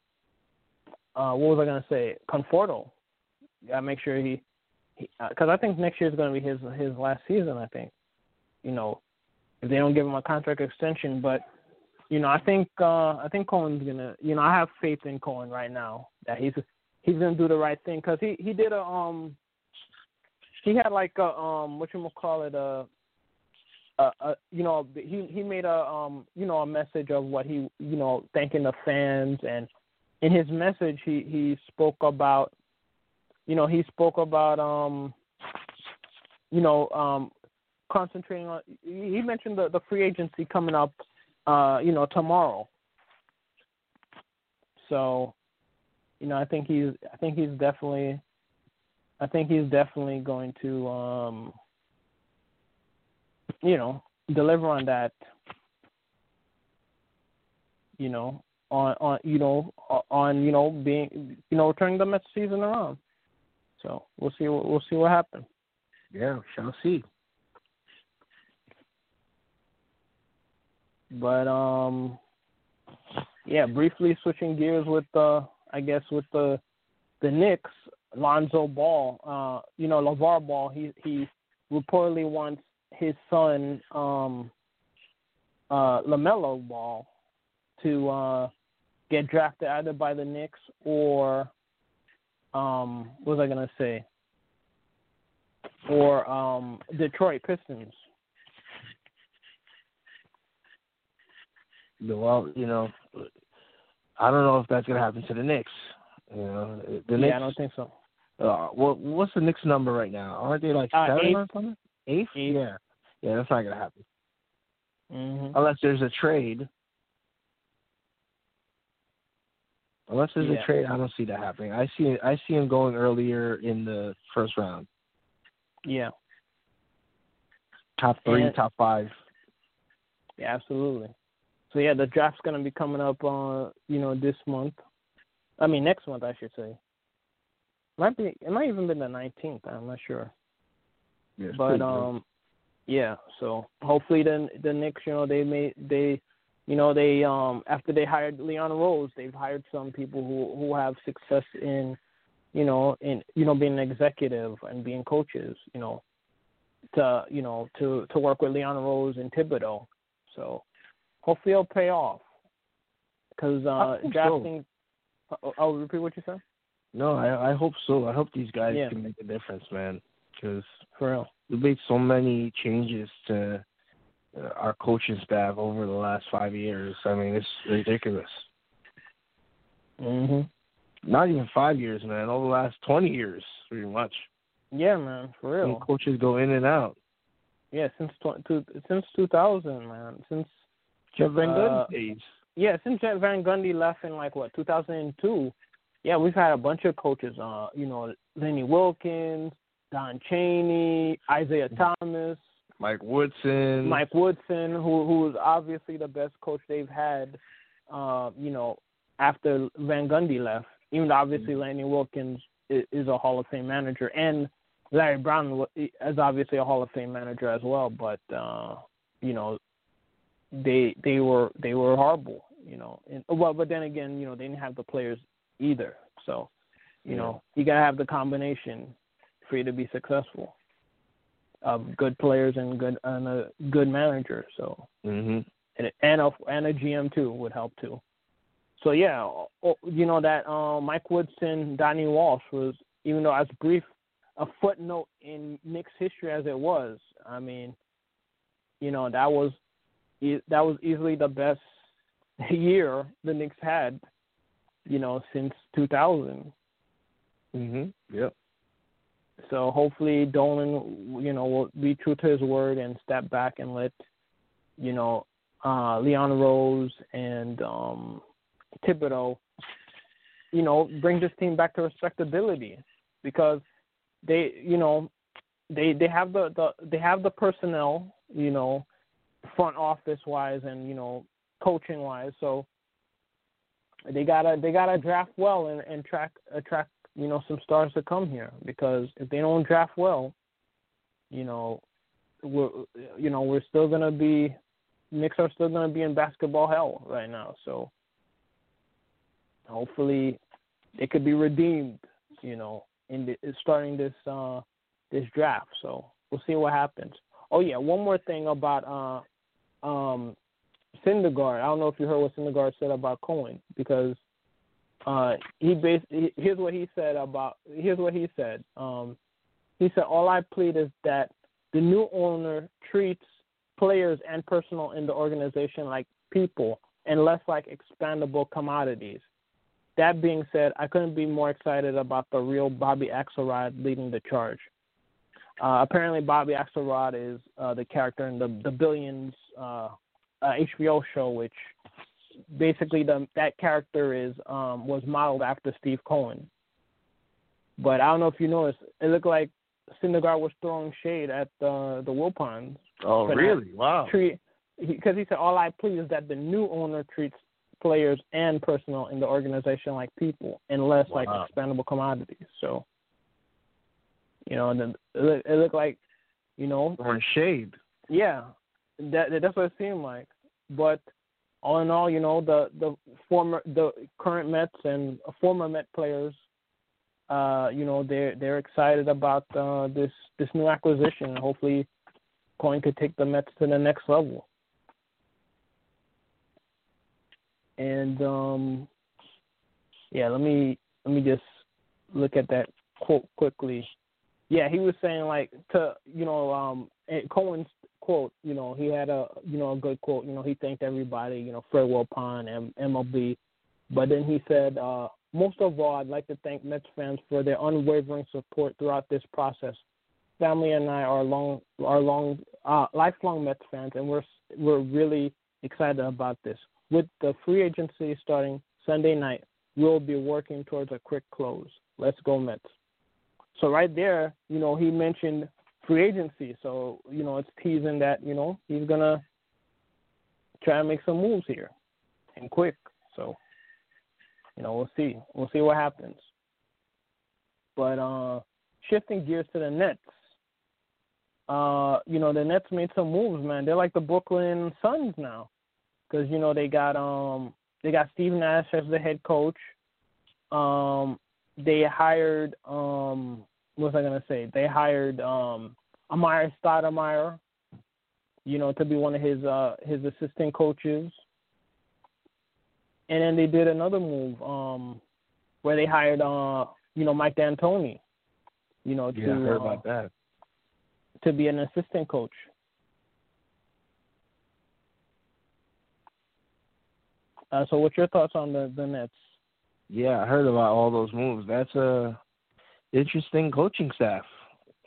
uh, what was I gonna say? Conforto. Gotta make sure he, because I think next year is gonna be his his last season. I think, you know, if they don't give him a contract extension, but you know, I think uh, I think Cohen's gonna, you know, I have faith in Cohen right now that he's he's gonna do the right thing because he he did a um he had like a um what you call it a uh, uh, you know, he he made a um, you know, a message of what he, you know, thanking the fans, and in his message, he he spoke about, you know, he spoke about, um, you know, um, concentrating on. He mentioned the the free agency coming up, uh, you know, tomorrow. So, you know, I think he's I think he's definitely, I think he's definitely going to. um you know, deliver on that, you know, on on you know on you know being you know turning the Mets season around. So we'll see what we'll see what happens. Yeah, we shall see. But um, yeah, briefly switching gears with uh, I guess with the the Knicks, Lonzo Ball, uh, you know, LeVar Ball, he he reportedly wants his son um uh LaMelo Ball to uh get drafted either by the Knicks or um what was I gonna say? For um Detroit Pistons. Well, you know, I don't know if that's gonna happen to the Knicks. You know, the yeah, Knicks. I don't think so. Uh, what what's the Knicks number right now? Aren't they like Uh, seven eighth. or something? Eighth? Eighth. Yeah, yeah, that's not gonna happen hmm unless there's a trade. Unless there's Yeah. a trade, I don't see that happening. I see I see him going earlier in the first round, Yeah. top three, top five. Yeah, absolutely. So yeah, the draft's gonna be coming up uh, you know, this month. I mean next month I should say. Might be it might even be the nineteenth, I'm not sure. Yeah, But um yeah, so hopefully the the Knicks, you know, they may they you know, they um after they hired Leon Rose, they've hired some people who who have success in you know, in you know, being an executive and being coaches, you know, to you know, to to work with Leon Rose and Thibodeau. So hopefully it'll pay off. Because uh hope so. drafting oh, oh, repeat what you said? no, I I hope so. I hope these guys Yeah. can make a difference, man. Because For real. we made so many changes to uh, our coaching staff over the last five years. I mean, it's ridiculous. Mhm. Not even five years, man. Over the last twenty years, pretty much. Yeah, man, for real. And coaches go in and out. Yeah, since tw- two, since 2000, man. Since Jeff Van Gundy Uh, days. yeah, since Jeff Van Gundy left in like what 2002. Yeah, we've had a bunch of coaches. Uh, you know, Lenny Wilkens, Don Chaney, Isiah Thomas, Mike Woodson. Mike Woodson, who who is obviously the best coach they've had. Uh, you know, after Van Gundy left, even though obviously Lenny Wilkens is, is a Hall of Fame manager, and Larry Brown is obviously a Hall of Fame manager as well, but uh, you know, they they were they were horrible. You know, and, well, but then again, you know, they didn't have the players either. So, you yeah. know, you gotta have the combination for you to be successful of good players and good and a good manager. So, mm-hmm. and and a and a GM too would help too. So yeah, you know that um, Mike Woodson, Donnie Walsh was even though as brief a footnote in Knicks history as it was. I mean, you know that was that was easily the best year the Knicks had, you know, since 2000. Mhm. Yep. So hopefully Dolan, you know, will be true to his word and step back and let, you know, uh, Leon Rose and um, Thibodeau, you know, bring this team back to respectability because they, you know, they they have the, the they have the personnel, you know, front office wise and you know coaching wise. So they gotta they gotta draft well and, and track attract you know some stars to come here because if they don't draft well, you know, we're you know we're still gonna be Knicks are still gonna be in basketball hell right now. So hopefully they could be redeemed, you know, in the, starting this uh this draft. So we'll see what happens. Oh yeah, one more thing about uh um Syndergaard. I don't know if you heard what Syndergaard said about Cohen because uh, he basically here's what he said about here's what he said. Um, he said all I plead is that the new owner treats players and personnel in the organization like people and less like expandable commodities. That being said, I couldn't be more excited about the real Bobby Axelrod leading the charge. Uh, apparently, Bobby Axelrod is uh, the character in the the Billions uh, HBO uh, show, which basically the that character is um was modeled after Steve Cohen. But I don't know if you noticed, it looked like Syndergaard was throwing shade at the the Wilpons. Oh, really? Wow. Treat because he, he said all I plead is that the new owner treats players and personnel in the organization like people and less wow. like expendable commodities. So, you know, and then it, it looked like, you know, throwing shade. Yeah, that that's what it seemed like. But all in all, you know, the the former the current Mets and former Met players, uh, you know, they're they're excited about uh, this this new acquisition. Hopefully, Cohen could take the Mets to the next level. And um, yeah, let me let me just look at that quote quickly. Yeah, he was saying like to you know um Cohen's quote, you know, he had a you know a good quote. You know, he thanked everybody. You know, Fred Wilpon and MLB, but then he said, uh, most of all, I'd like to thank Mets fans for their unwavering support throughout this process. Family and I are long are long uh, lifelong Mets fans, and we're we're really excited about this. With the free agency starting Sunday night, we'll be working towards a quick close. Let's go Mets. So right there, you know, he mentioned free agency. So you know, it's teasing that you know he's gonna try and make some moves here and quick. So you know, we'll see. We'll see what happens. But uh, shifting gears to the Nets. Uh, you know, the Nets made some moves, man. They're like the Brooklyn Suns now, because you know they got um they got Steve Nash as the head coach. Um, they hired um what was I gonna say? They hired um Amar'e Stoudemire, you know, to be one of his uh his assistant coaches. And then they did another move, um, where they hired uh, you know, Mike D'Antoni, you know, to yeah, I heard uh, about that. To be an assistant coach. Uh, so, what's your thoughts on the the Nets? Yeah, I heard about all those moves. That's a interesting coaching staff.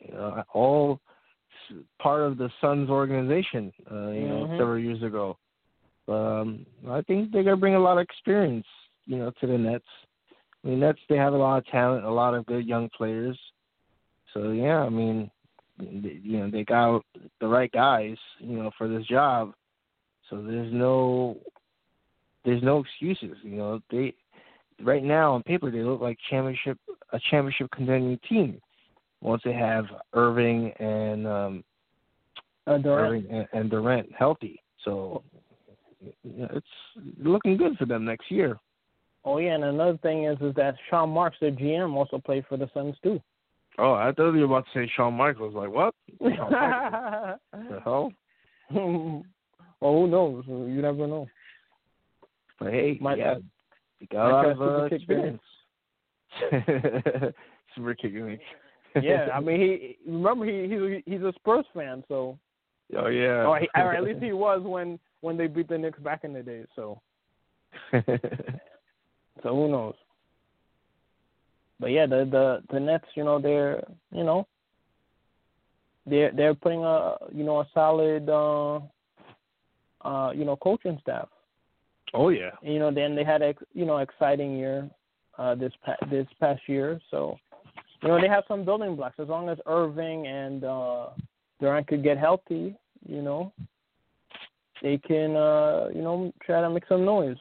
You know, all part of the Suns organization. Uh, you know, mm-hmm. several years ago. Um, I think they're gonna bring a lot of experience. You know, to the Nets. I mean, Nets they have a lot of talent, a lot of good young players. So yeah, I mean, you know, they got the right guys. You know, for this job. So there's no there's no excuses. You know, they right now on paper they look like championship a championship contending team. once they have Irving and um, uh, Durant. Irving and, and Durant healthy. So it's looking good for them next year. Oh yeah, and another thing is is that Sean Marks, the GM, also played for the Suns too. Oh, I thought you were about to say Shawn Michaels. Like what? the hell? well, who knows? You never know. But hey, My- yeah, you got a lot of uh, experience. Super kicking. Me. yeah, I mean, he remember he he's he's a Spurs fan, so Oh yeah. or, he, or at least he was when when they beat the Knicks back in the day. So so who knows? But yeah, the the the Nets, you know, they're you know they're they're putting a you know a solid uh uh you know coaching staff. oh yeah. And, you know, then they had a you know exciting year uh this pa- this past year. So you know they have some building blocks as long as Irving and uh Durant could get healthy. You know, they can uh you know try to make some noise.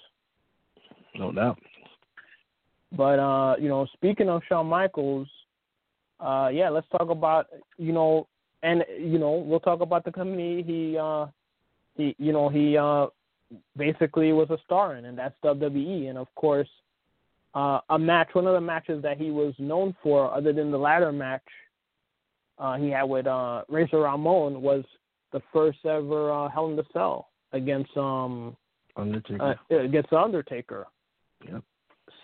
No doubt. But uh, you know, speaking of Shawn Michaels, uh, yeah, let's talk about you know, and you know, we'll talk about the company he uh, he you know he uh, basically was a star in, and that's WWE, and of course, uh, a match, one of the matches that he was known for, other than the ladder match uh, he had with uh, Razor Ramon, was the first ever uh, Hell in the Cell against um Undertaker. uh, against the Undertaker. Yep.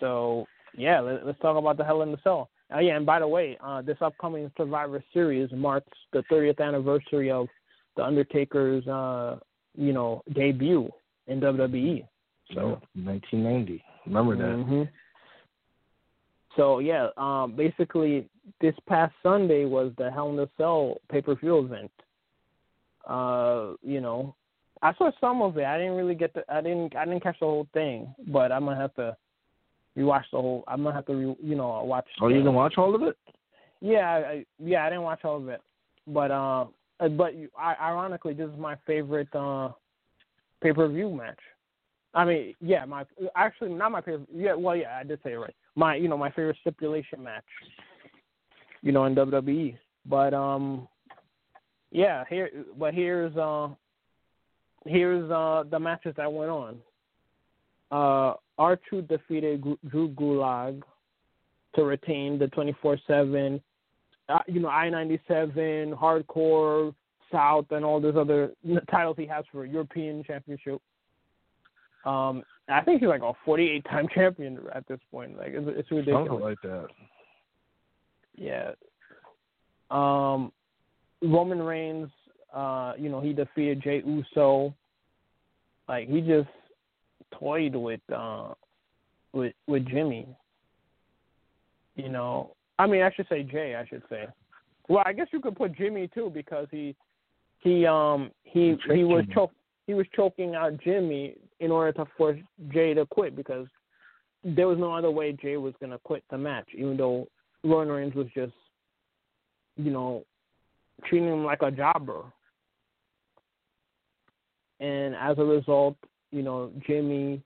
So yeah, let, let's talk about the Hell in the Cell. Oh yeah, and by the way, uh, this upcoming Survivor Series marks the 30th anniversary of the Undertaker's, uh, you know, debut in WWE. so 1990. Remember that. Mhm. So yeah, um, basically, this past Sunday was the Hell in the Cell pay-per-view event. Uh, you know, I saw some of it. I didn't really get the. I didn't. I didn't catch the whole thing, but I'm gonna have to rewatch the whole. I'm gonna have to, re, you know, watch. Oh, you didn't watch all of it? yeah, I, yeah, I didn't watch all of it, but uh, uh, but I, ironically, this is my favorite uh pay per view match. I mean, yeah, my actually not my favorite. Yeah, well, yeah, I did say it right. My, you know, my favorite stipulation match. You know, in WWE, but um, yeah, here, but here's uh, here's uh the matches that went on. Uh, R Truth defeated Drew Gulak to retain the 24/7, uh, you know, I-97, Hardcore, South, and all those other titles he has for European Championship. Um, I think he's like a 48-time champion at this point. Like it's, it's ridiculous. Something like that. Yeah. Um, Roman Reigns, uh, you know, he defeated Jey Uso. Like he just toyed with uh with with Jimmy. You know, I mean, I should say Jay. I should say. Well, I guess you could put Jimmy too because he he um he he was Jimmy. He was choking out Jimmy in order to force Jey to quit because there was no other way Jey was gonna quit the match, even though Roman Reigns was just you know treating him like a jobber. And as a result, you know, Jimmy,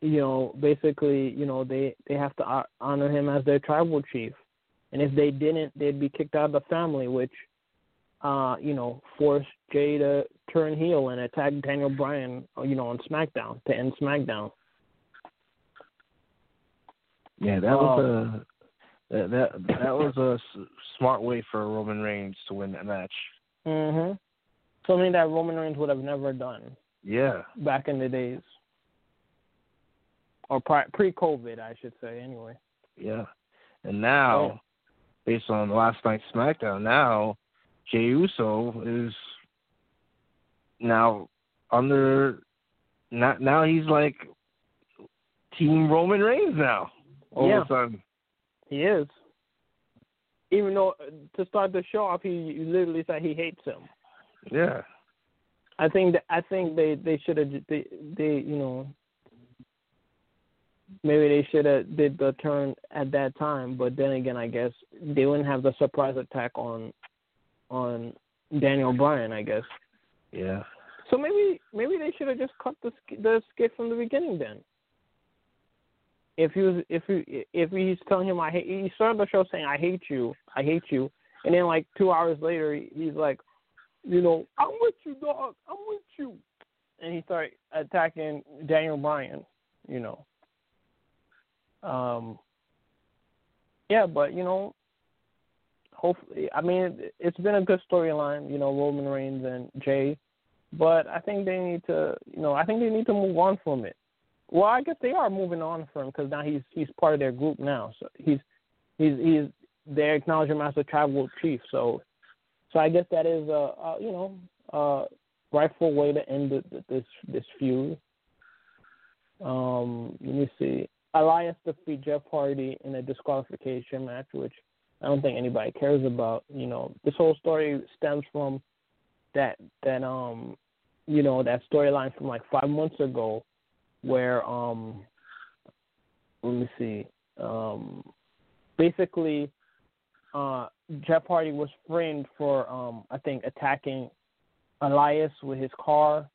you know, basically, you know, they they have to honor him as their tribal chief. And if they didn't, they'd be kicked out of the family, which uh, you know, force Jey to turn heel and attack Daniel Bryan, uh, you know, on SmackDown to end SmackDown. Yeah, that Oh. was a that that, that was a s- smart way for Roman Reigns to win that match. Mhm. Something that Roman Reigns would have never done Yeah. back in the days, or pre-COVID, I should say. Anyway. Yeah. And now, Yeah. based on last night's SmackDown, now Jey Uso is now under. Not now he's like Team Roman Reigns now. All Yeah. of a sudden. He is. Even though to start the show off, he literally said he hates him. Yeah. I think that I think they they should have they they you know maybe they should have did the turn at that time, but then again, I guess they wouldn't have the surprise attack on on Daniel Bryan, I guess. Yeah. So maybe maybe they should have just cut the the skit from the beginning then. if he was if he if he's telling him I hate he started the show saying I hate you, I hate you, and then like two hours later he's like, you know, I'm with you, dog, I'm with you, and he started attacking Daniel Bryan, you know. Um. Yeah, but you know, hopefully, I mean, it's been a good storyline, you know, Roman Reigns and Jey, but I think they need to, you know, I think they need to move on from it. Well, I guess they are moving on from because now he's he's part of their group now. So he's he's he's they acknowledge him as the tribal chief. So so I guess that is a, a you know a rightful way to end the, this this feud. Um, let me see. Elias defeat Jeff Hardy in a disqualification match, which I don't think anybody cares about. You know, this whole story stems from that that um you know that storyline from like five months ago where um let me see um basically uh Jeff Hardy was framed for um I think attacking Elias with his car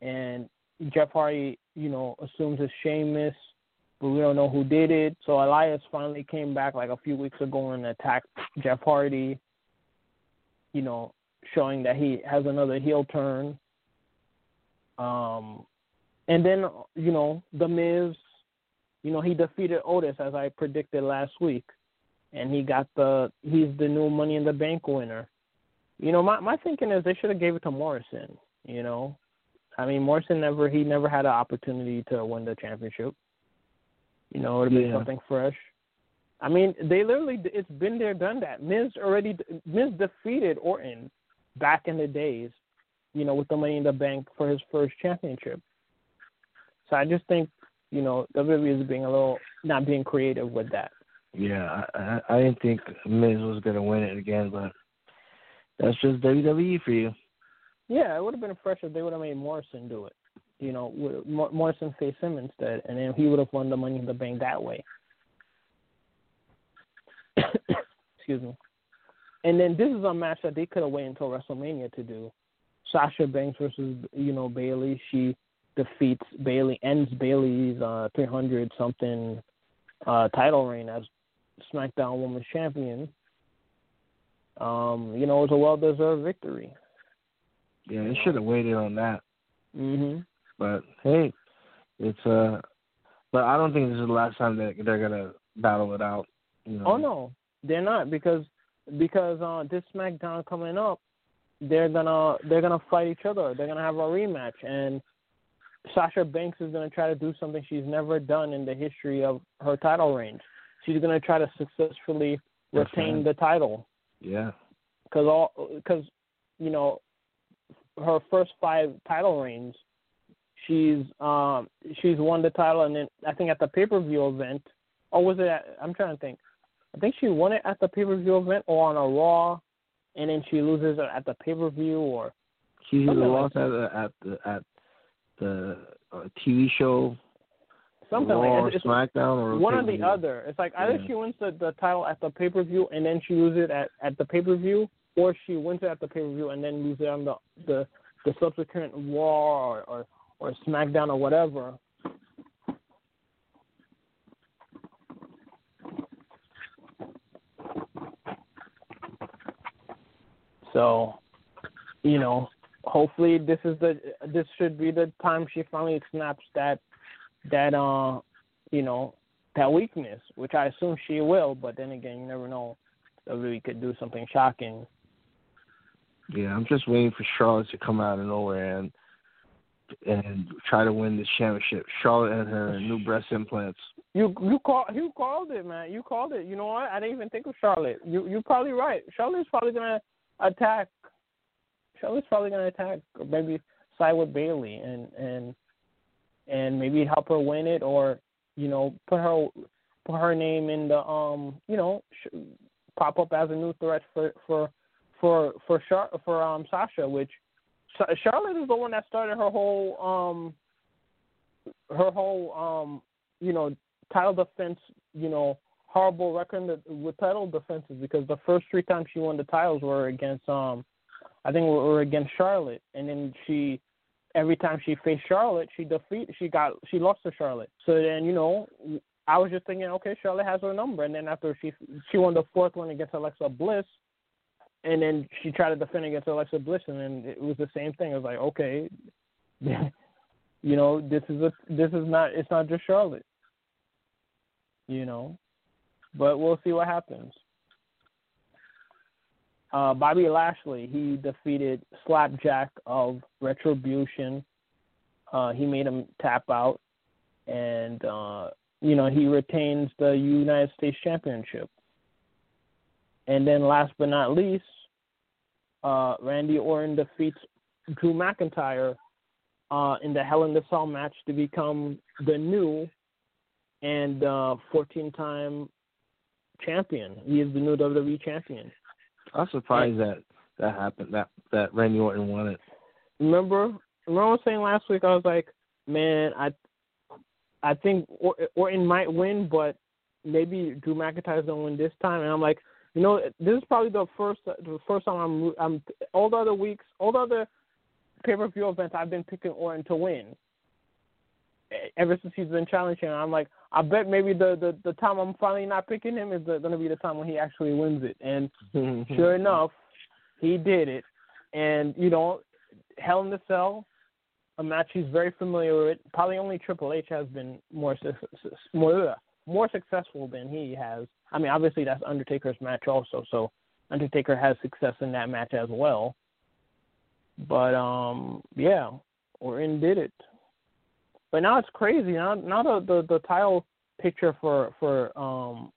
and Jeff Hardy, you know, assumes it's Sheamus, but we don't know who did it. So Elias finally came back like a few weeks ago and attacked Jeff Hardy, you know, showing that he has another heel turn. Um and then you know the Miz, you know he defeated Otis as I predicted last week, and he got the he's the new Money in the Bank winner. You know my my thinking is they should have gave it to Morrison. You know, I mean Morrison never he never had an opportunity to win the championship. You know, it'd be Yeah. something fresh. I mean, they literally it's been there, done that. Miz already Miz defeated Orton back in the days, you know, with the Money in the Bank for his first championship. So I just think, you know, WWE is being a little not being creative with that. Yeah, I, I I didn't think Miz was gonna win it again, but that's just WWE for you. Yeah, it would have been fresh if they would have made Morrison do it. You know, Morrison faced him instead, and then he would have won the Money in the Bank that way. Excuse me. And then this is a match that they could have waited until WrestleMania to do. Sasha Banks versus you know Bayley. She defeats Bayley, ends Bayley's uh, 300 something uh, title reign as SmackDown Women's Champion. Um, you know, it was a well deserved victory. Yeah, they should have waited on that. Mhm. But hey, it's uh, but I don't think this is the last time that they're gonna battle it out. You know? Oh no, they're not because because uh, this SmackDown coming up, they're gonna they're gonna fight each other. They're gonna have a rematch, and Sasha Banks is gonna try to do something she's never done in the history of her title reign. She's gonna try to successfully retain right. the title Yeah. because all because you know her first five title reigns, she's um she's won the title, and then I think at the pay per view event, or was it? At, I'm trying to think. I think she won it at the pay per view event or on a Raw, and then she loses it at the pay per view or She Something like lost at the at the at the uh, TV show, something Raw like that. It's SmackDown, or one or the other. It's like either Yeah. she wins the, the title at the pay per view and then she loses it at, at the pay per view, or she wins it at the pay per view and then loses it on the the, the subsequent Raw or, or or SmackDown or whatever. So, you know, hopefully this is the this should be the time she finally snaps that that uh you know that weakness, which I assume she will. But then again, you never know. WWE could do something shocking. Yeah, I'm just waiting for Charlotte to come out of nowhere and and try to win this championship. Charlotte and her new breast implants. You you call you called it, man. You called it. You know what? I didn't even think of Charlotte. You you're probably right. Charlotte's probably gonna attack. Charlotte's probably gonna attack, or maybe side with Bayley and and and maybe help her win it, or you know put her put her name in the um you know pop up as a new threat for for for for Char- for um Sasha, which Charlotte is the one that started her whole um her whole um you know title defense you know horrible record with title defenses because the first three times she won the titles were against um I think were, against Charlotte and then she every time she faced Charlotte, she defeat she got she lost to Charlotte. So then you know, I was just thinking, okay, Charlotte has her number, and then after she she won the fourth one against Alexa Bliss, and then she tried to defend against Alexa Bliss, and then it was the same thing. It was like, okay, you know, this is a this is not it's not just Charlotte, you know, but we'll see what happens. Uh, Bobby Lashley, he defeated Slapjack of Retribution. Uh, he made him tap out, and uh, you know he retains the United States Championship. And then, last but not least, uh, Randy Orton defeats Drew McIntyre uh, in the Hell in the Cell match to become the new and 14-time uh, champion. He is the new WWE champion. I'm surprised that that happened. That that Randy Orton won it. Remember, remember I was saying last week. I was like, man, I I think Orton might win, but maybe Drew McIntyre's gonna win this time. And I'm like, you know, this is probably the first the first time I'm I'm all the other weeks, all the other pay per view events I've been picking Orton to win. Ever since he's been challenging, I'm like, I bet maybe the the, the time I'm finally not picking him is going to be the time when he actually wins it. And sure enough, he did it. And you know, Hell in the Cell, a match he's very familiar with. Probably only Triple H has been more more more successful than he has. I mean, obviously that's Undertaker's match also, so Undertaker has success in that match as well. But um, yeah, Orton did it. But now it's crazy. Now, now the, the the title picture for for um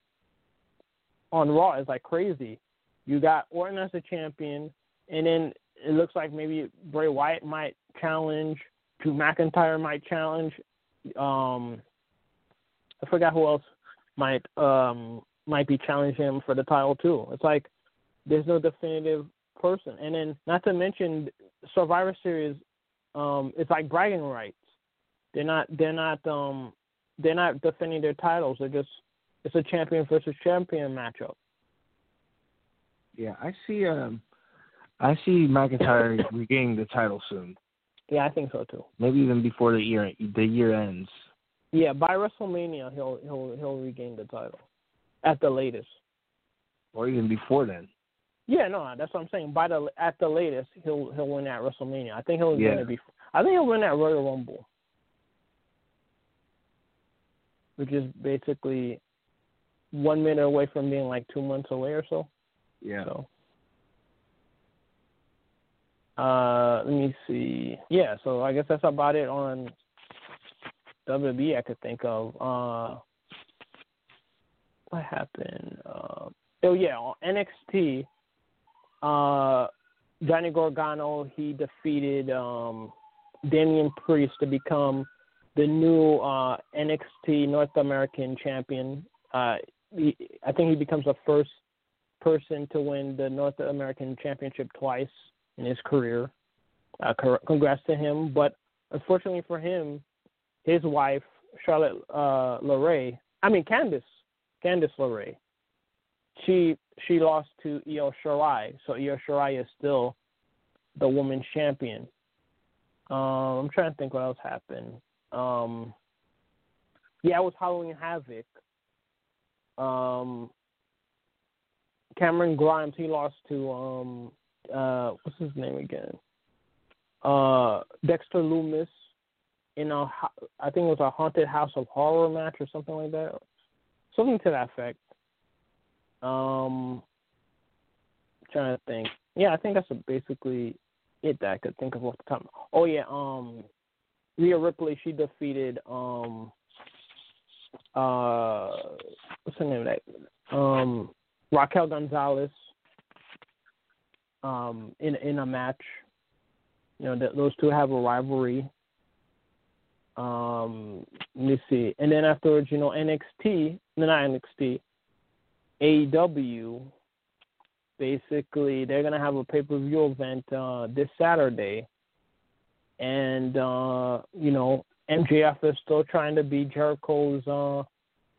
on Raw is like crazy. You got Orton as the champion, and then it looks like maybe Bray Wyatt might challenge, Drew McIntyre might challenge. Um, I forgot who else might um might be challenging him for the title too. It's like there's no definitive person, and then not to mention Survivor Series. Um, it's like bragging rights. They're not. They're not. Um, they're not defending their titles. They're just. It's a champion versus champion matchup. Yeah, I see. Um, I see McIntyre regaining the title soon. Yeah, I think so too. Maybe even before the year the year ends. Yeah, by WrestleMania he'll he'll he'll regain the title, at the latest. Or even before then. Yeah, no, that's what I'm saying. By the at the latest, he'll he'll win at WrestleMania. I think he'll yeah. win it before. I think he'll win at Royal Rumble which is basically one minute away from being like two months away or so. Yeah. So, uh, let me see. Yeah, so I guess that's about it on WB I could think of. Uh, what happened? Uh, oh yeah, on NXT, uh, Johnny Gargano he defeated um, Damian Priest to become the new uh, NXT North American champion. Uh, he, I think he becomes the first person to win the North American Championship twice in his career. Uh, congrats to him. But unfortunately for him, his wife Charlotte uh, I mean Candice, Candice LeRae, she she lost to Io Shirai, so Io Shirai is still the women's champion. Um, I'm trying to think what else happened. Um, yeah, it was Halloween Havoc. Um, Cameron Grimes, he lost to um, uh, what's his name again? Uh, Dexter Lumis in a, I think it was a haunted house of horror match or something like that, something to that effect. Um, trying to think. Yeah, I think that's basically it that I could think of off the top. Oh yeah, um, Rhea Ripley, she defeated um uh what's her name that um Raquel Gonzalez um in in a match. You know, th- those two have a rivalry. Um let me see. And then afterwards, you know, NXT, no, not NXT, AEW basically they're gonna have a pay per view event uh this Saturday and uh, you know MJF is still trying to be Jericho's uh,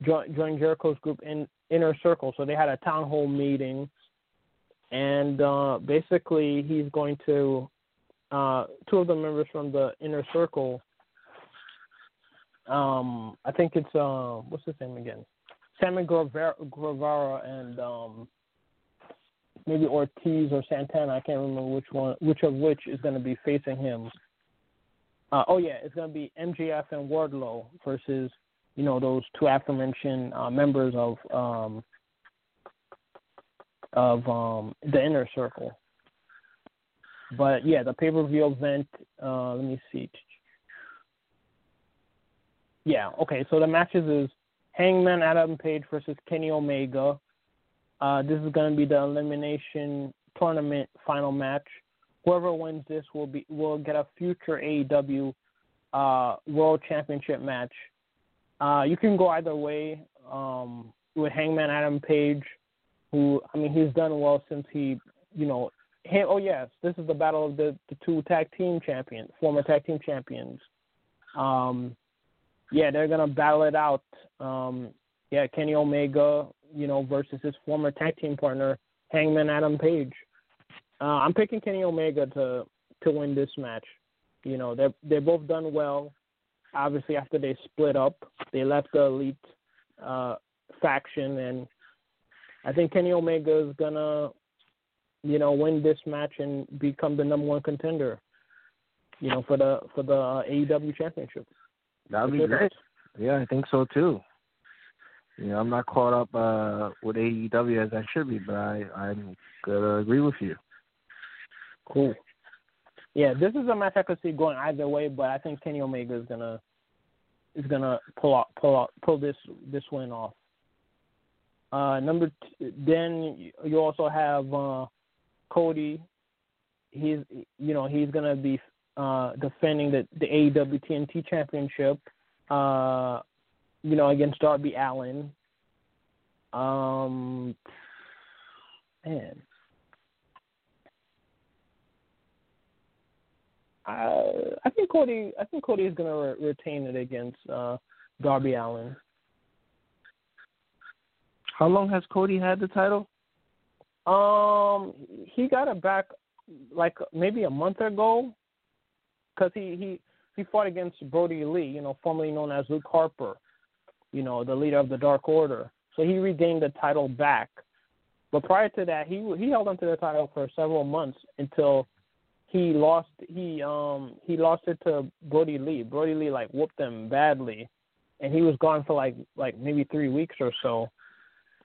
join, join Jericho's group in inner circle. So they had a town hall meeting, and uh, basically he's going to uh, two of the members from the inner circle. Um, I think it's uh, what's his name again? Sammy Guevara, and um, maybe Ortiz or Santana. I can't remember which one, which of which is going to be facing him. Uh, oh yeah, it's going to be MJF and Wardlow versus you know those two aforementioned uh, members of um, of um, the inner circle. But yeah, the pay per view event. Uh, let me see. Yeah, okay. So the matches is Hangman Adam Page versus Kenny Omega. Uh, this is going to be the elimination tournament final match. Whoever wins this will be will get a future AEW uh, World Championship match. Uh, you can go either way um, with Hangman Adam Page, who I mean he's done well since he you know oh yes this is the battle of the, the two tag team champions former tag team champions. Um, yeah, they're gonna battle it out. Um, yeah, Kenny Omega, you know, versus his former tag team partner Hangman Adam Page. Uh, I'm picking Kenny Omega to to win this match. You know, they're they're both done well. Obviously, after they split up, they left the elite uh, faction, and I think Kenny Omega is gonna, you know, win this match and become the number one contender. You know, for the for the uh, AEW championship. That would be great. Yeah, I think so too. You know, I'm not caught up uh, with AEW as I should be, but I I'm gonna agree with you. Cool. Yeah, this is a match I could see going either way, but I think Kenny Omega is gonna is gonna pull out pull out pull this this win off. Uh, number t- then you also have uh, Cody. He's you know he's gonna be uh, defending the the AEW TNT Championship, uh, you know, against Darby Allin. Um, man, I I think Cody I think Cody is gonna re- retain it against uh, Darby Allin. How long has Cody had the title? Um, he got it back like maybe a month ago because he he he fought against Brodie Lee, you know, formerly known as Luke Harper, you know, the leader of the Dark Order. So he regained the title back. But prior to that, he he held onto the title for several months until he lost he um he lost it to Brodie Lee. Brodie Lee like whooped him badly, and he was gone for like like maybe three weeks or so,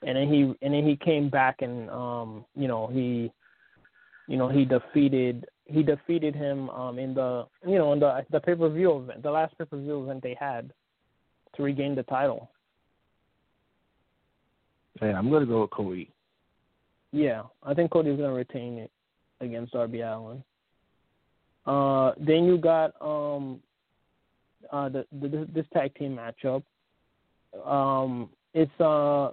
and then he and then he came back and um you know he you know he defeated he defeated him um in the you know in the the pay per view event the last pay per view event they had to regain the title. Yeah, I'm gonna go with Cody. Yeah, I think Cody's gonna retain it against Darby Allin. Uh, then you got um, uh, the, the this tag team matchup. Um, it's uh,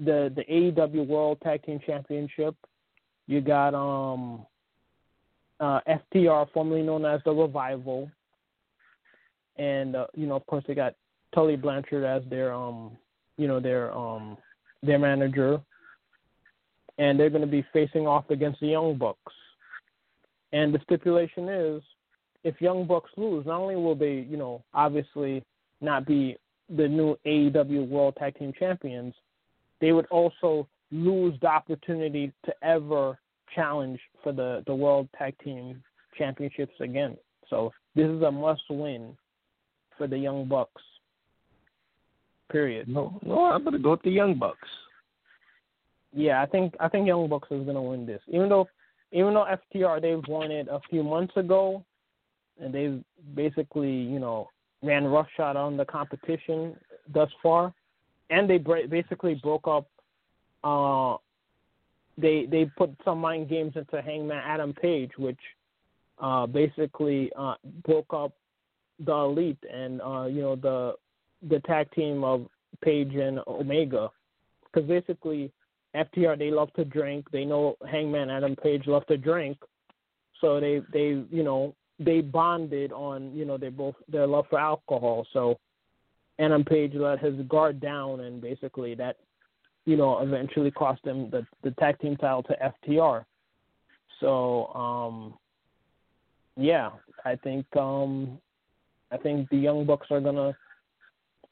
the the AEW World Tag Team Championship. You got um, uh, FTR, formerly known as the Revival, and uh, you know, of course, they got Tully Blanchard as their um, you know, their um, their manager, and they're going to be facing off against the Young Bucks. And the stipulation is, if Young Bucks lose, not only will they, you know, obviously not be the new AEW World Tag Team Champions, they would also lose the opportunity to ever challenge for the, the World Tag Team Championships again. So this is a must win for the Young Bucks. Period. No, no, I'm gonna go with the Young Bucks. Yeah, I think I think Young Bucks is gonna win this. Even though even though FTR they've won it a few months ago, and they've basically you know ran roughshod on the competition thus far, and they basically broke up. Uh, they they put some mind games into Hangman Adam Page, which uh, basically uh, broke up the Elite and uh, you know the the tag team of Page and Omega, because basically FTR they love to drink. They know Hangman Adam Page love to drink, so they they you know they bonded on you know they both their love for alcohol. So Adam Page let his guard down, and basically that you know eventually cost them the the tag team title to FTR. So um yeah, I think um, I think the Young Bucks are gonna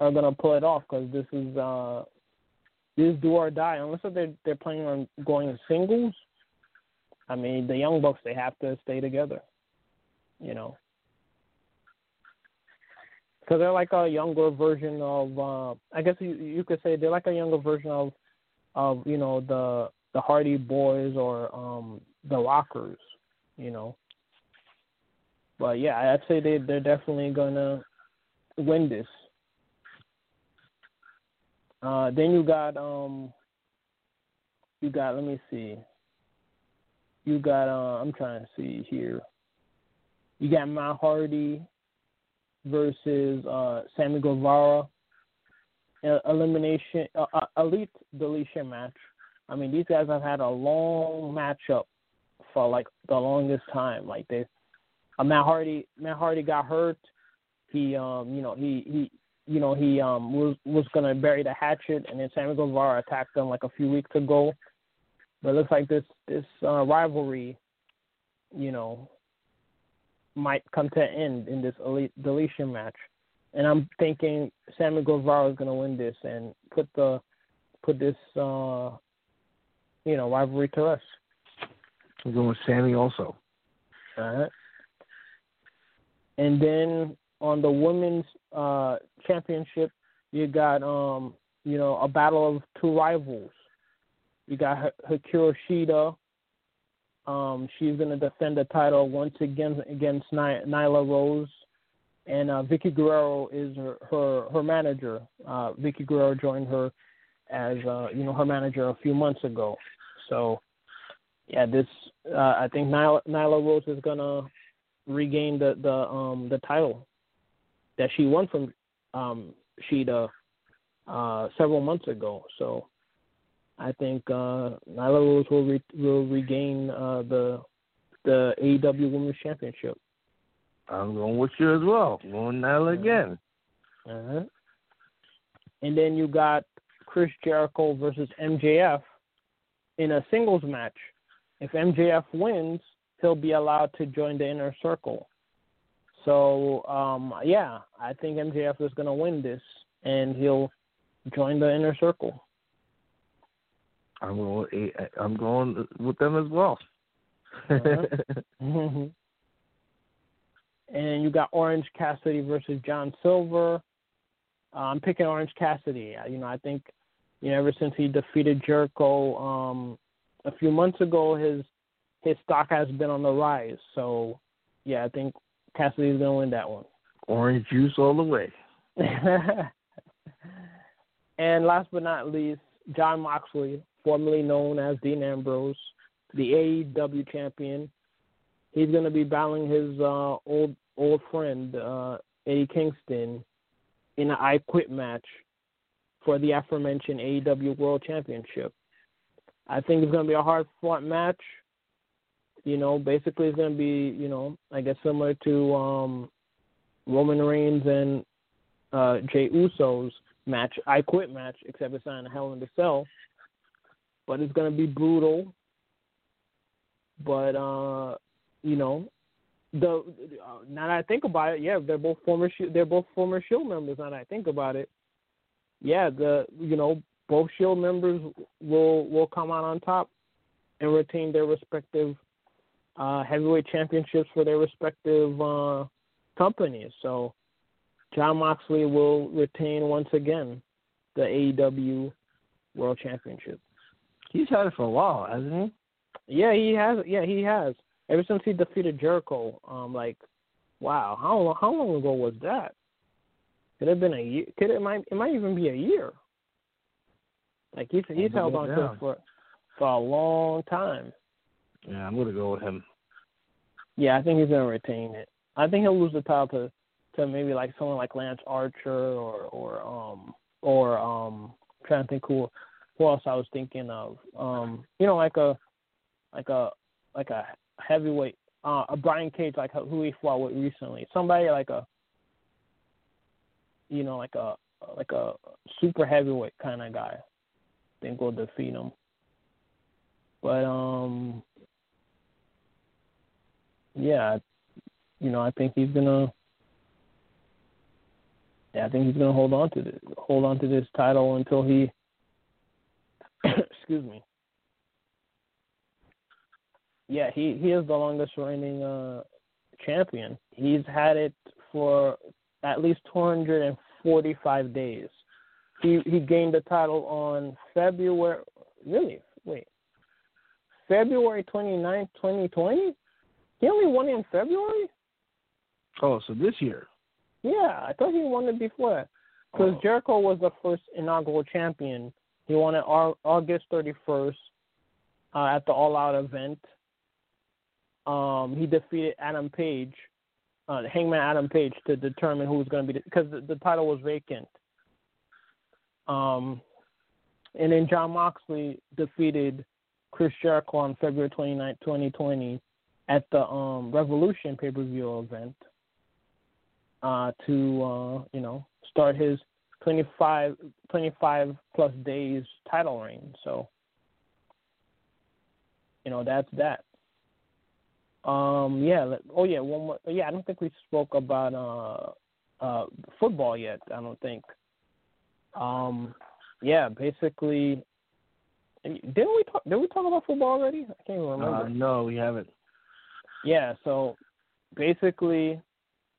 are gonna pull it off because this is uh, this is do or die. Unless they're they're planning on going to singles, I mean the Young Bucks they have to stay together, you know, because they're like a younger version of uh, I guess you you could say they're like a younger version of of you know the the Hardy Boys or um the Rockers, you know. But yeah, I'd say they they're definitely gonna win this. Uh, then you got um, you got let me see. You got uh, I'm trying to see here. You got Matt Hardy versus uh, Sammy Guevara. Elimination, uh, uh, elite deletion match. I mean, these guys have had a long matchup for like the longest time. Like they, uh, Matt Hardy, Matt Hardy got hurt. He, um, you know, he he, you know, he um was was gonna bury the hatchet, and then Sammy Guevara attacked him like a few weeks ago. But it looks like this this uh, rivalry, you know, might come to an end in this elite deletion match. And I'm thinking Sammy Guevara is going to win this and put the put this uh, you know rivalry to us. I'm going with Sammy also. All right. And then on the women's uh, championship, you got um, you know a battle of two rivals. You got H- Hikaru Shida. Um, she's going to defend the title once again against Ny- Nyla Rose, and uh, Vickie Guerrero is her her, her manager. Uh, Vickie Guerrero joined her as uh, you know her manager a few months ago. So yeah, this uh, I think Nyla, Nyla Rose is gonna regain the the um the title that she won from um Shida uh several months ago. So I think uh Nyla Rose will re- will regain uh the the AEW Women's Championship. I'm going with you as well. I'm going Nyla again. Uh-huh. And then you got Chris Jericho versus MJF in a singles match. If MJF wins, he'll be allowed to join the inner circle. So um, yeah, I think MJF is going to win this, and he'll join the inner circle. I'm going. With, I'm going with them as well. Uh-huh. and you got Orange Cassidy versus John Silver. Uh, I'm picking Orange Cassidy. Uh, you know, I think you know ever since he defeated Jericho um, a few months ago, his his stock has been on the rise. So yeah, I think Cassidy's gonna win that one. Orange juice all the way. and last but not least, Jon Moxley, formerly known as Dean Ambrose, the AEW champion. He's going to be battling his uh, old old friend uh, Eddie Kingston in an I Quit match for the aforementioned AEW World Championship. I think it's going to be a hard fought match. You know, basically it's going to be, you know, I guess similar to um, Roman Reigns and uh, Jey Uso's match, I Quit match, except it's not in a Hell in a Cell. But it's going to be brutal. But uh, you know, the uh, now that I think about it, yeah, they're both former they're both former Shield members. Now that I think about it, yeah, the you know both Shield members will will come out on top and retain their respective uh, heavyweight championships for their respective uh, companies. So Jon Moxley will retain once again the AEW World Championship. He's had it for a while, hasn't he? Yeah, he has. Yeah, he has. Ever since he defeated Jericho, um, like, wow, how long, how long ago was that? Could have been a year? Could it might it might even be a year? Like he's he's held on to it for for a long time. Yeah, I'm gonna go with him. Yeah, I think he's gonna retain it. I think he'll lose the title to to maybe like someone like Lance Archer or or um or um I'm trying to think who else I was thinking of. Um, you know, like a like a like a heavyweight uh a Brian Cage like who he fought with recently. Somebody like a you know, like a like a super heavyweight kind of guy. I think will defeat him. But um yeah, you know, I think he's gonna. Yeah, I think he's gonna hold on to this, hold on to this title until he. excuse me. Yeah, he he is the longest reigning uh, champion. He's had it for at least 245 days. He he gained the title on February. Really? Wait. February 29th, 2020? He only won in February? Oh, so this year? Yeah, I thought he won it before. Because Oh. Jericho was the first inaugural champion. He won it August 31st uh, at the All Out event. Um, he defeated Adam Page, uh, Hangman Adam Page, to determine who was going to be because the, the title was vacant. Um, and then Jon Moxley defeated Chris Jericho on February 29, 2020, at the um, Revolution pay per view event uh, to uh, you know start his 25, 25 plus days title reign. So you know that's that. Um, yeah. let- Oh yeah. One more. Yeah. I don't think we spoke about uh, uh, football yet. I don't think. Um, yeah. Basically, didn't we talk? Did we talk about football already? I can't even remember. Uh, no, we haven't. Yeah, so basically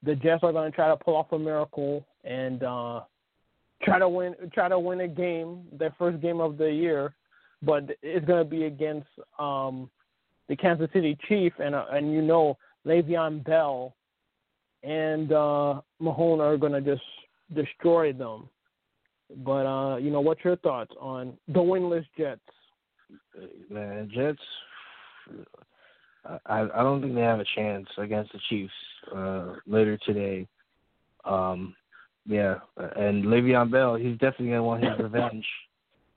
the Jets are going to try to pull off a miracle and uh try to win try to win a game, their first game of the year, but it's going to be against um the Kansas City Chiefs, and uh, and you know Le'Veon Bell and uh Mahomes are going to just destroy them. But uh you know what's your thoughts on the winless Jets? Man, Jets. I I don't think they have a chance against the Chiefs uh, later today. Um, yeah, and Le'Veon Bell, he's definitely gonna want his revenge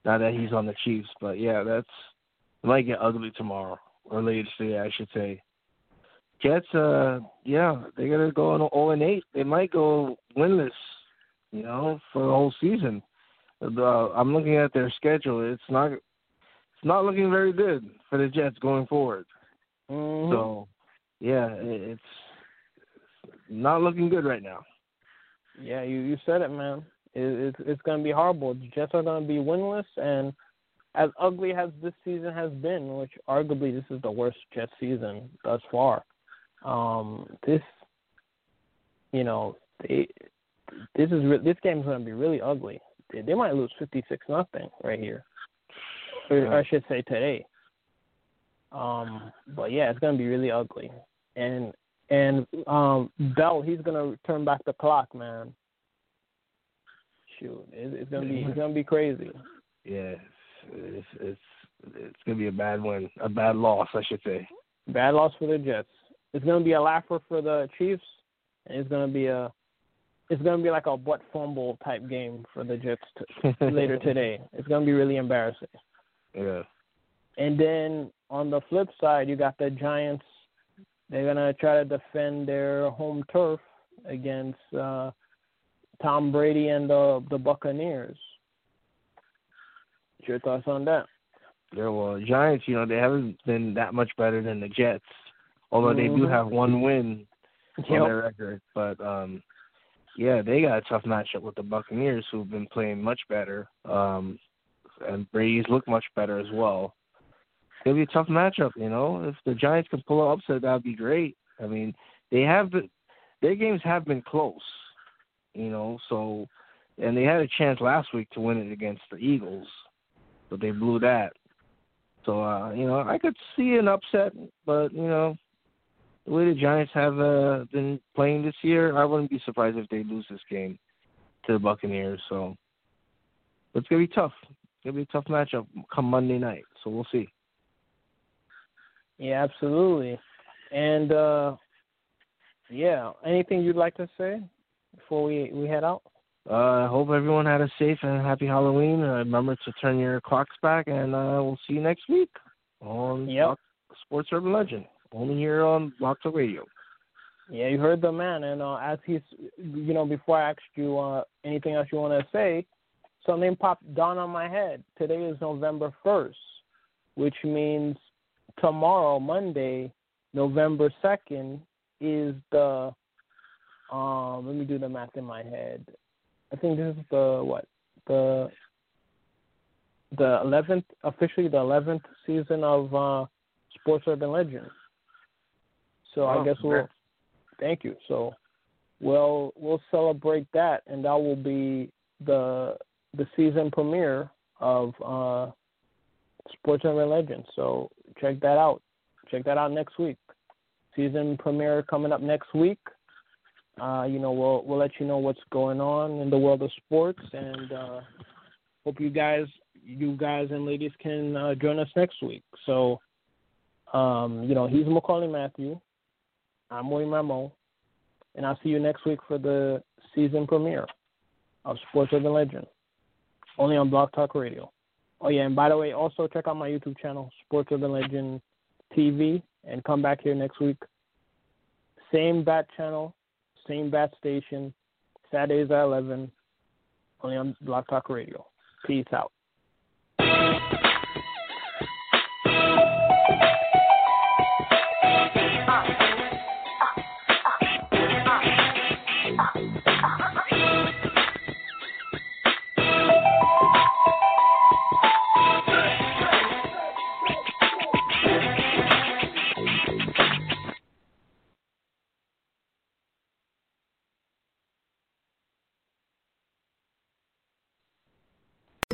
now that he's on the Chiefs. But yeah, that's it might get ugly tomorrow or later today, I should say. Jets, uh, yeah, they're gonna go on zero and eight. They might go winless, you know, for the whole season. Uh, I'm looking at their schedule. It's not it's not looking very good for the Jets going forward. Mhm. So, yeah, it's not looking good right now. Yeah, you you said it, man. It, it's it's going to be horrible. The Jets are going to be winless, and as ugly as this season has been, which arguably this is the worst Jets season thus far. Um, this, you know, they, this is re- this game is going to be really ugly. They, they might lose fifty six nothing right here, or I should say today. Um, but yeah, it's going to be really ugly, and and um Bell, he's gonna turn back the clock, man. Shoot, it, it's gonna be it's gonna be crazy. Yeah, it's, it's it's gonna be a bad one, a bad loss, I should say. Bad loss for the Jets. It's gonna be a laugher for the Chiefs, and it's gonna be a it's gonna be like a butt fumble type game for the Jets t- later today. It's gonna be really embarrassing. Yeah. And then on the flip side, you got the Giants. They're gonna try to defend their home turf against uh, Tom Brady and the the Buccaneers. What's your thoughts on that? Yeah, well, Giants, you know, they haven't been that much better than the Jets, although they do Mhm. have one win on their record. But um yeah, they got a tough matchup with the Buccaneers, who've been playing much better. Um and Brady's looked much better as well. Gonna be a tough matchup, you know. If the Giants can pull an upset, that'd be great. I mean, they have been their games have been close, you know. So, and they had a chance last week to win it against the Eagles, but they blew that. So, uh, you know, I could see an upset, but you know, the way the Giants have uh, been playing this year, I wouldn't be surprised if they lose this game to the Buccaneers. So, it's gonna be tough. It's gonna be a tough matchup come Monday night. So we'll see. Yeah, absolutely. And uh yeah, anything you'd like to say before we we head out? Uh, I hope everyone had a safe and happy Halloween. Uh, remember to turn your clocks back, and uh, we'll see you next week on Yep. Sports Urban Legend, only here on BlogTalk Radio. Yeah, you heard the man, and uh, as he's, you know, before I asked you uh, anything else you want to say, something popped down on my head. Today is November first, which means tomorrow, Monday, November second, is the um let me do the math in my head. I think this is the what? The the eleventh officially the eleventh season of uh Sports Urban Legends. So Oh, I guess we'll congrats. thank you. So we'll we'll celebrate that and that will be the the season premiere of uh Sports Urban Legends. So check that out. Check that out next week. Season premiere coming up next week. Uh, you know, we'll we'll let you know what's going on in the world of sports, and uh, hope you guys, you guys and ladies, can uh, join us next week. So, um, you know, he's Maccorley Mathieu. I'm William Rameau, and I'll see you next week for the season premiere of Sports Urban Legend, only on BlogTalk Radio. Oh yeah, and by the way, also check out my YouTube channel, Sports Urban Legend TV, and come back here next week. Same bat channel, same bat station, Saturdays at eleven, only on BlogTalk Radio. Peace out.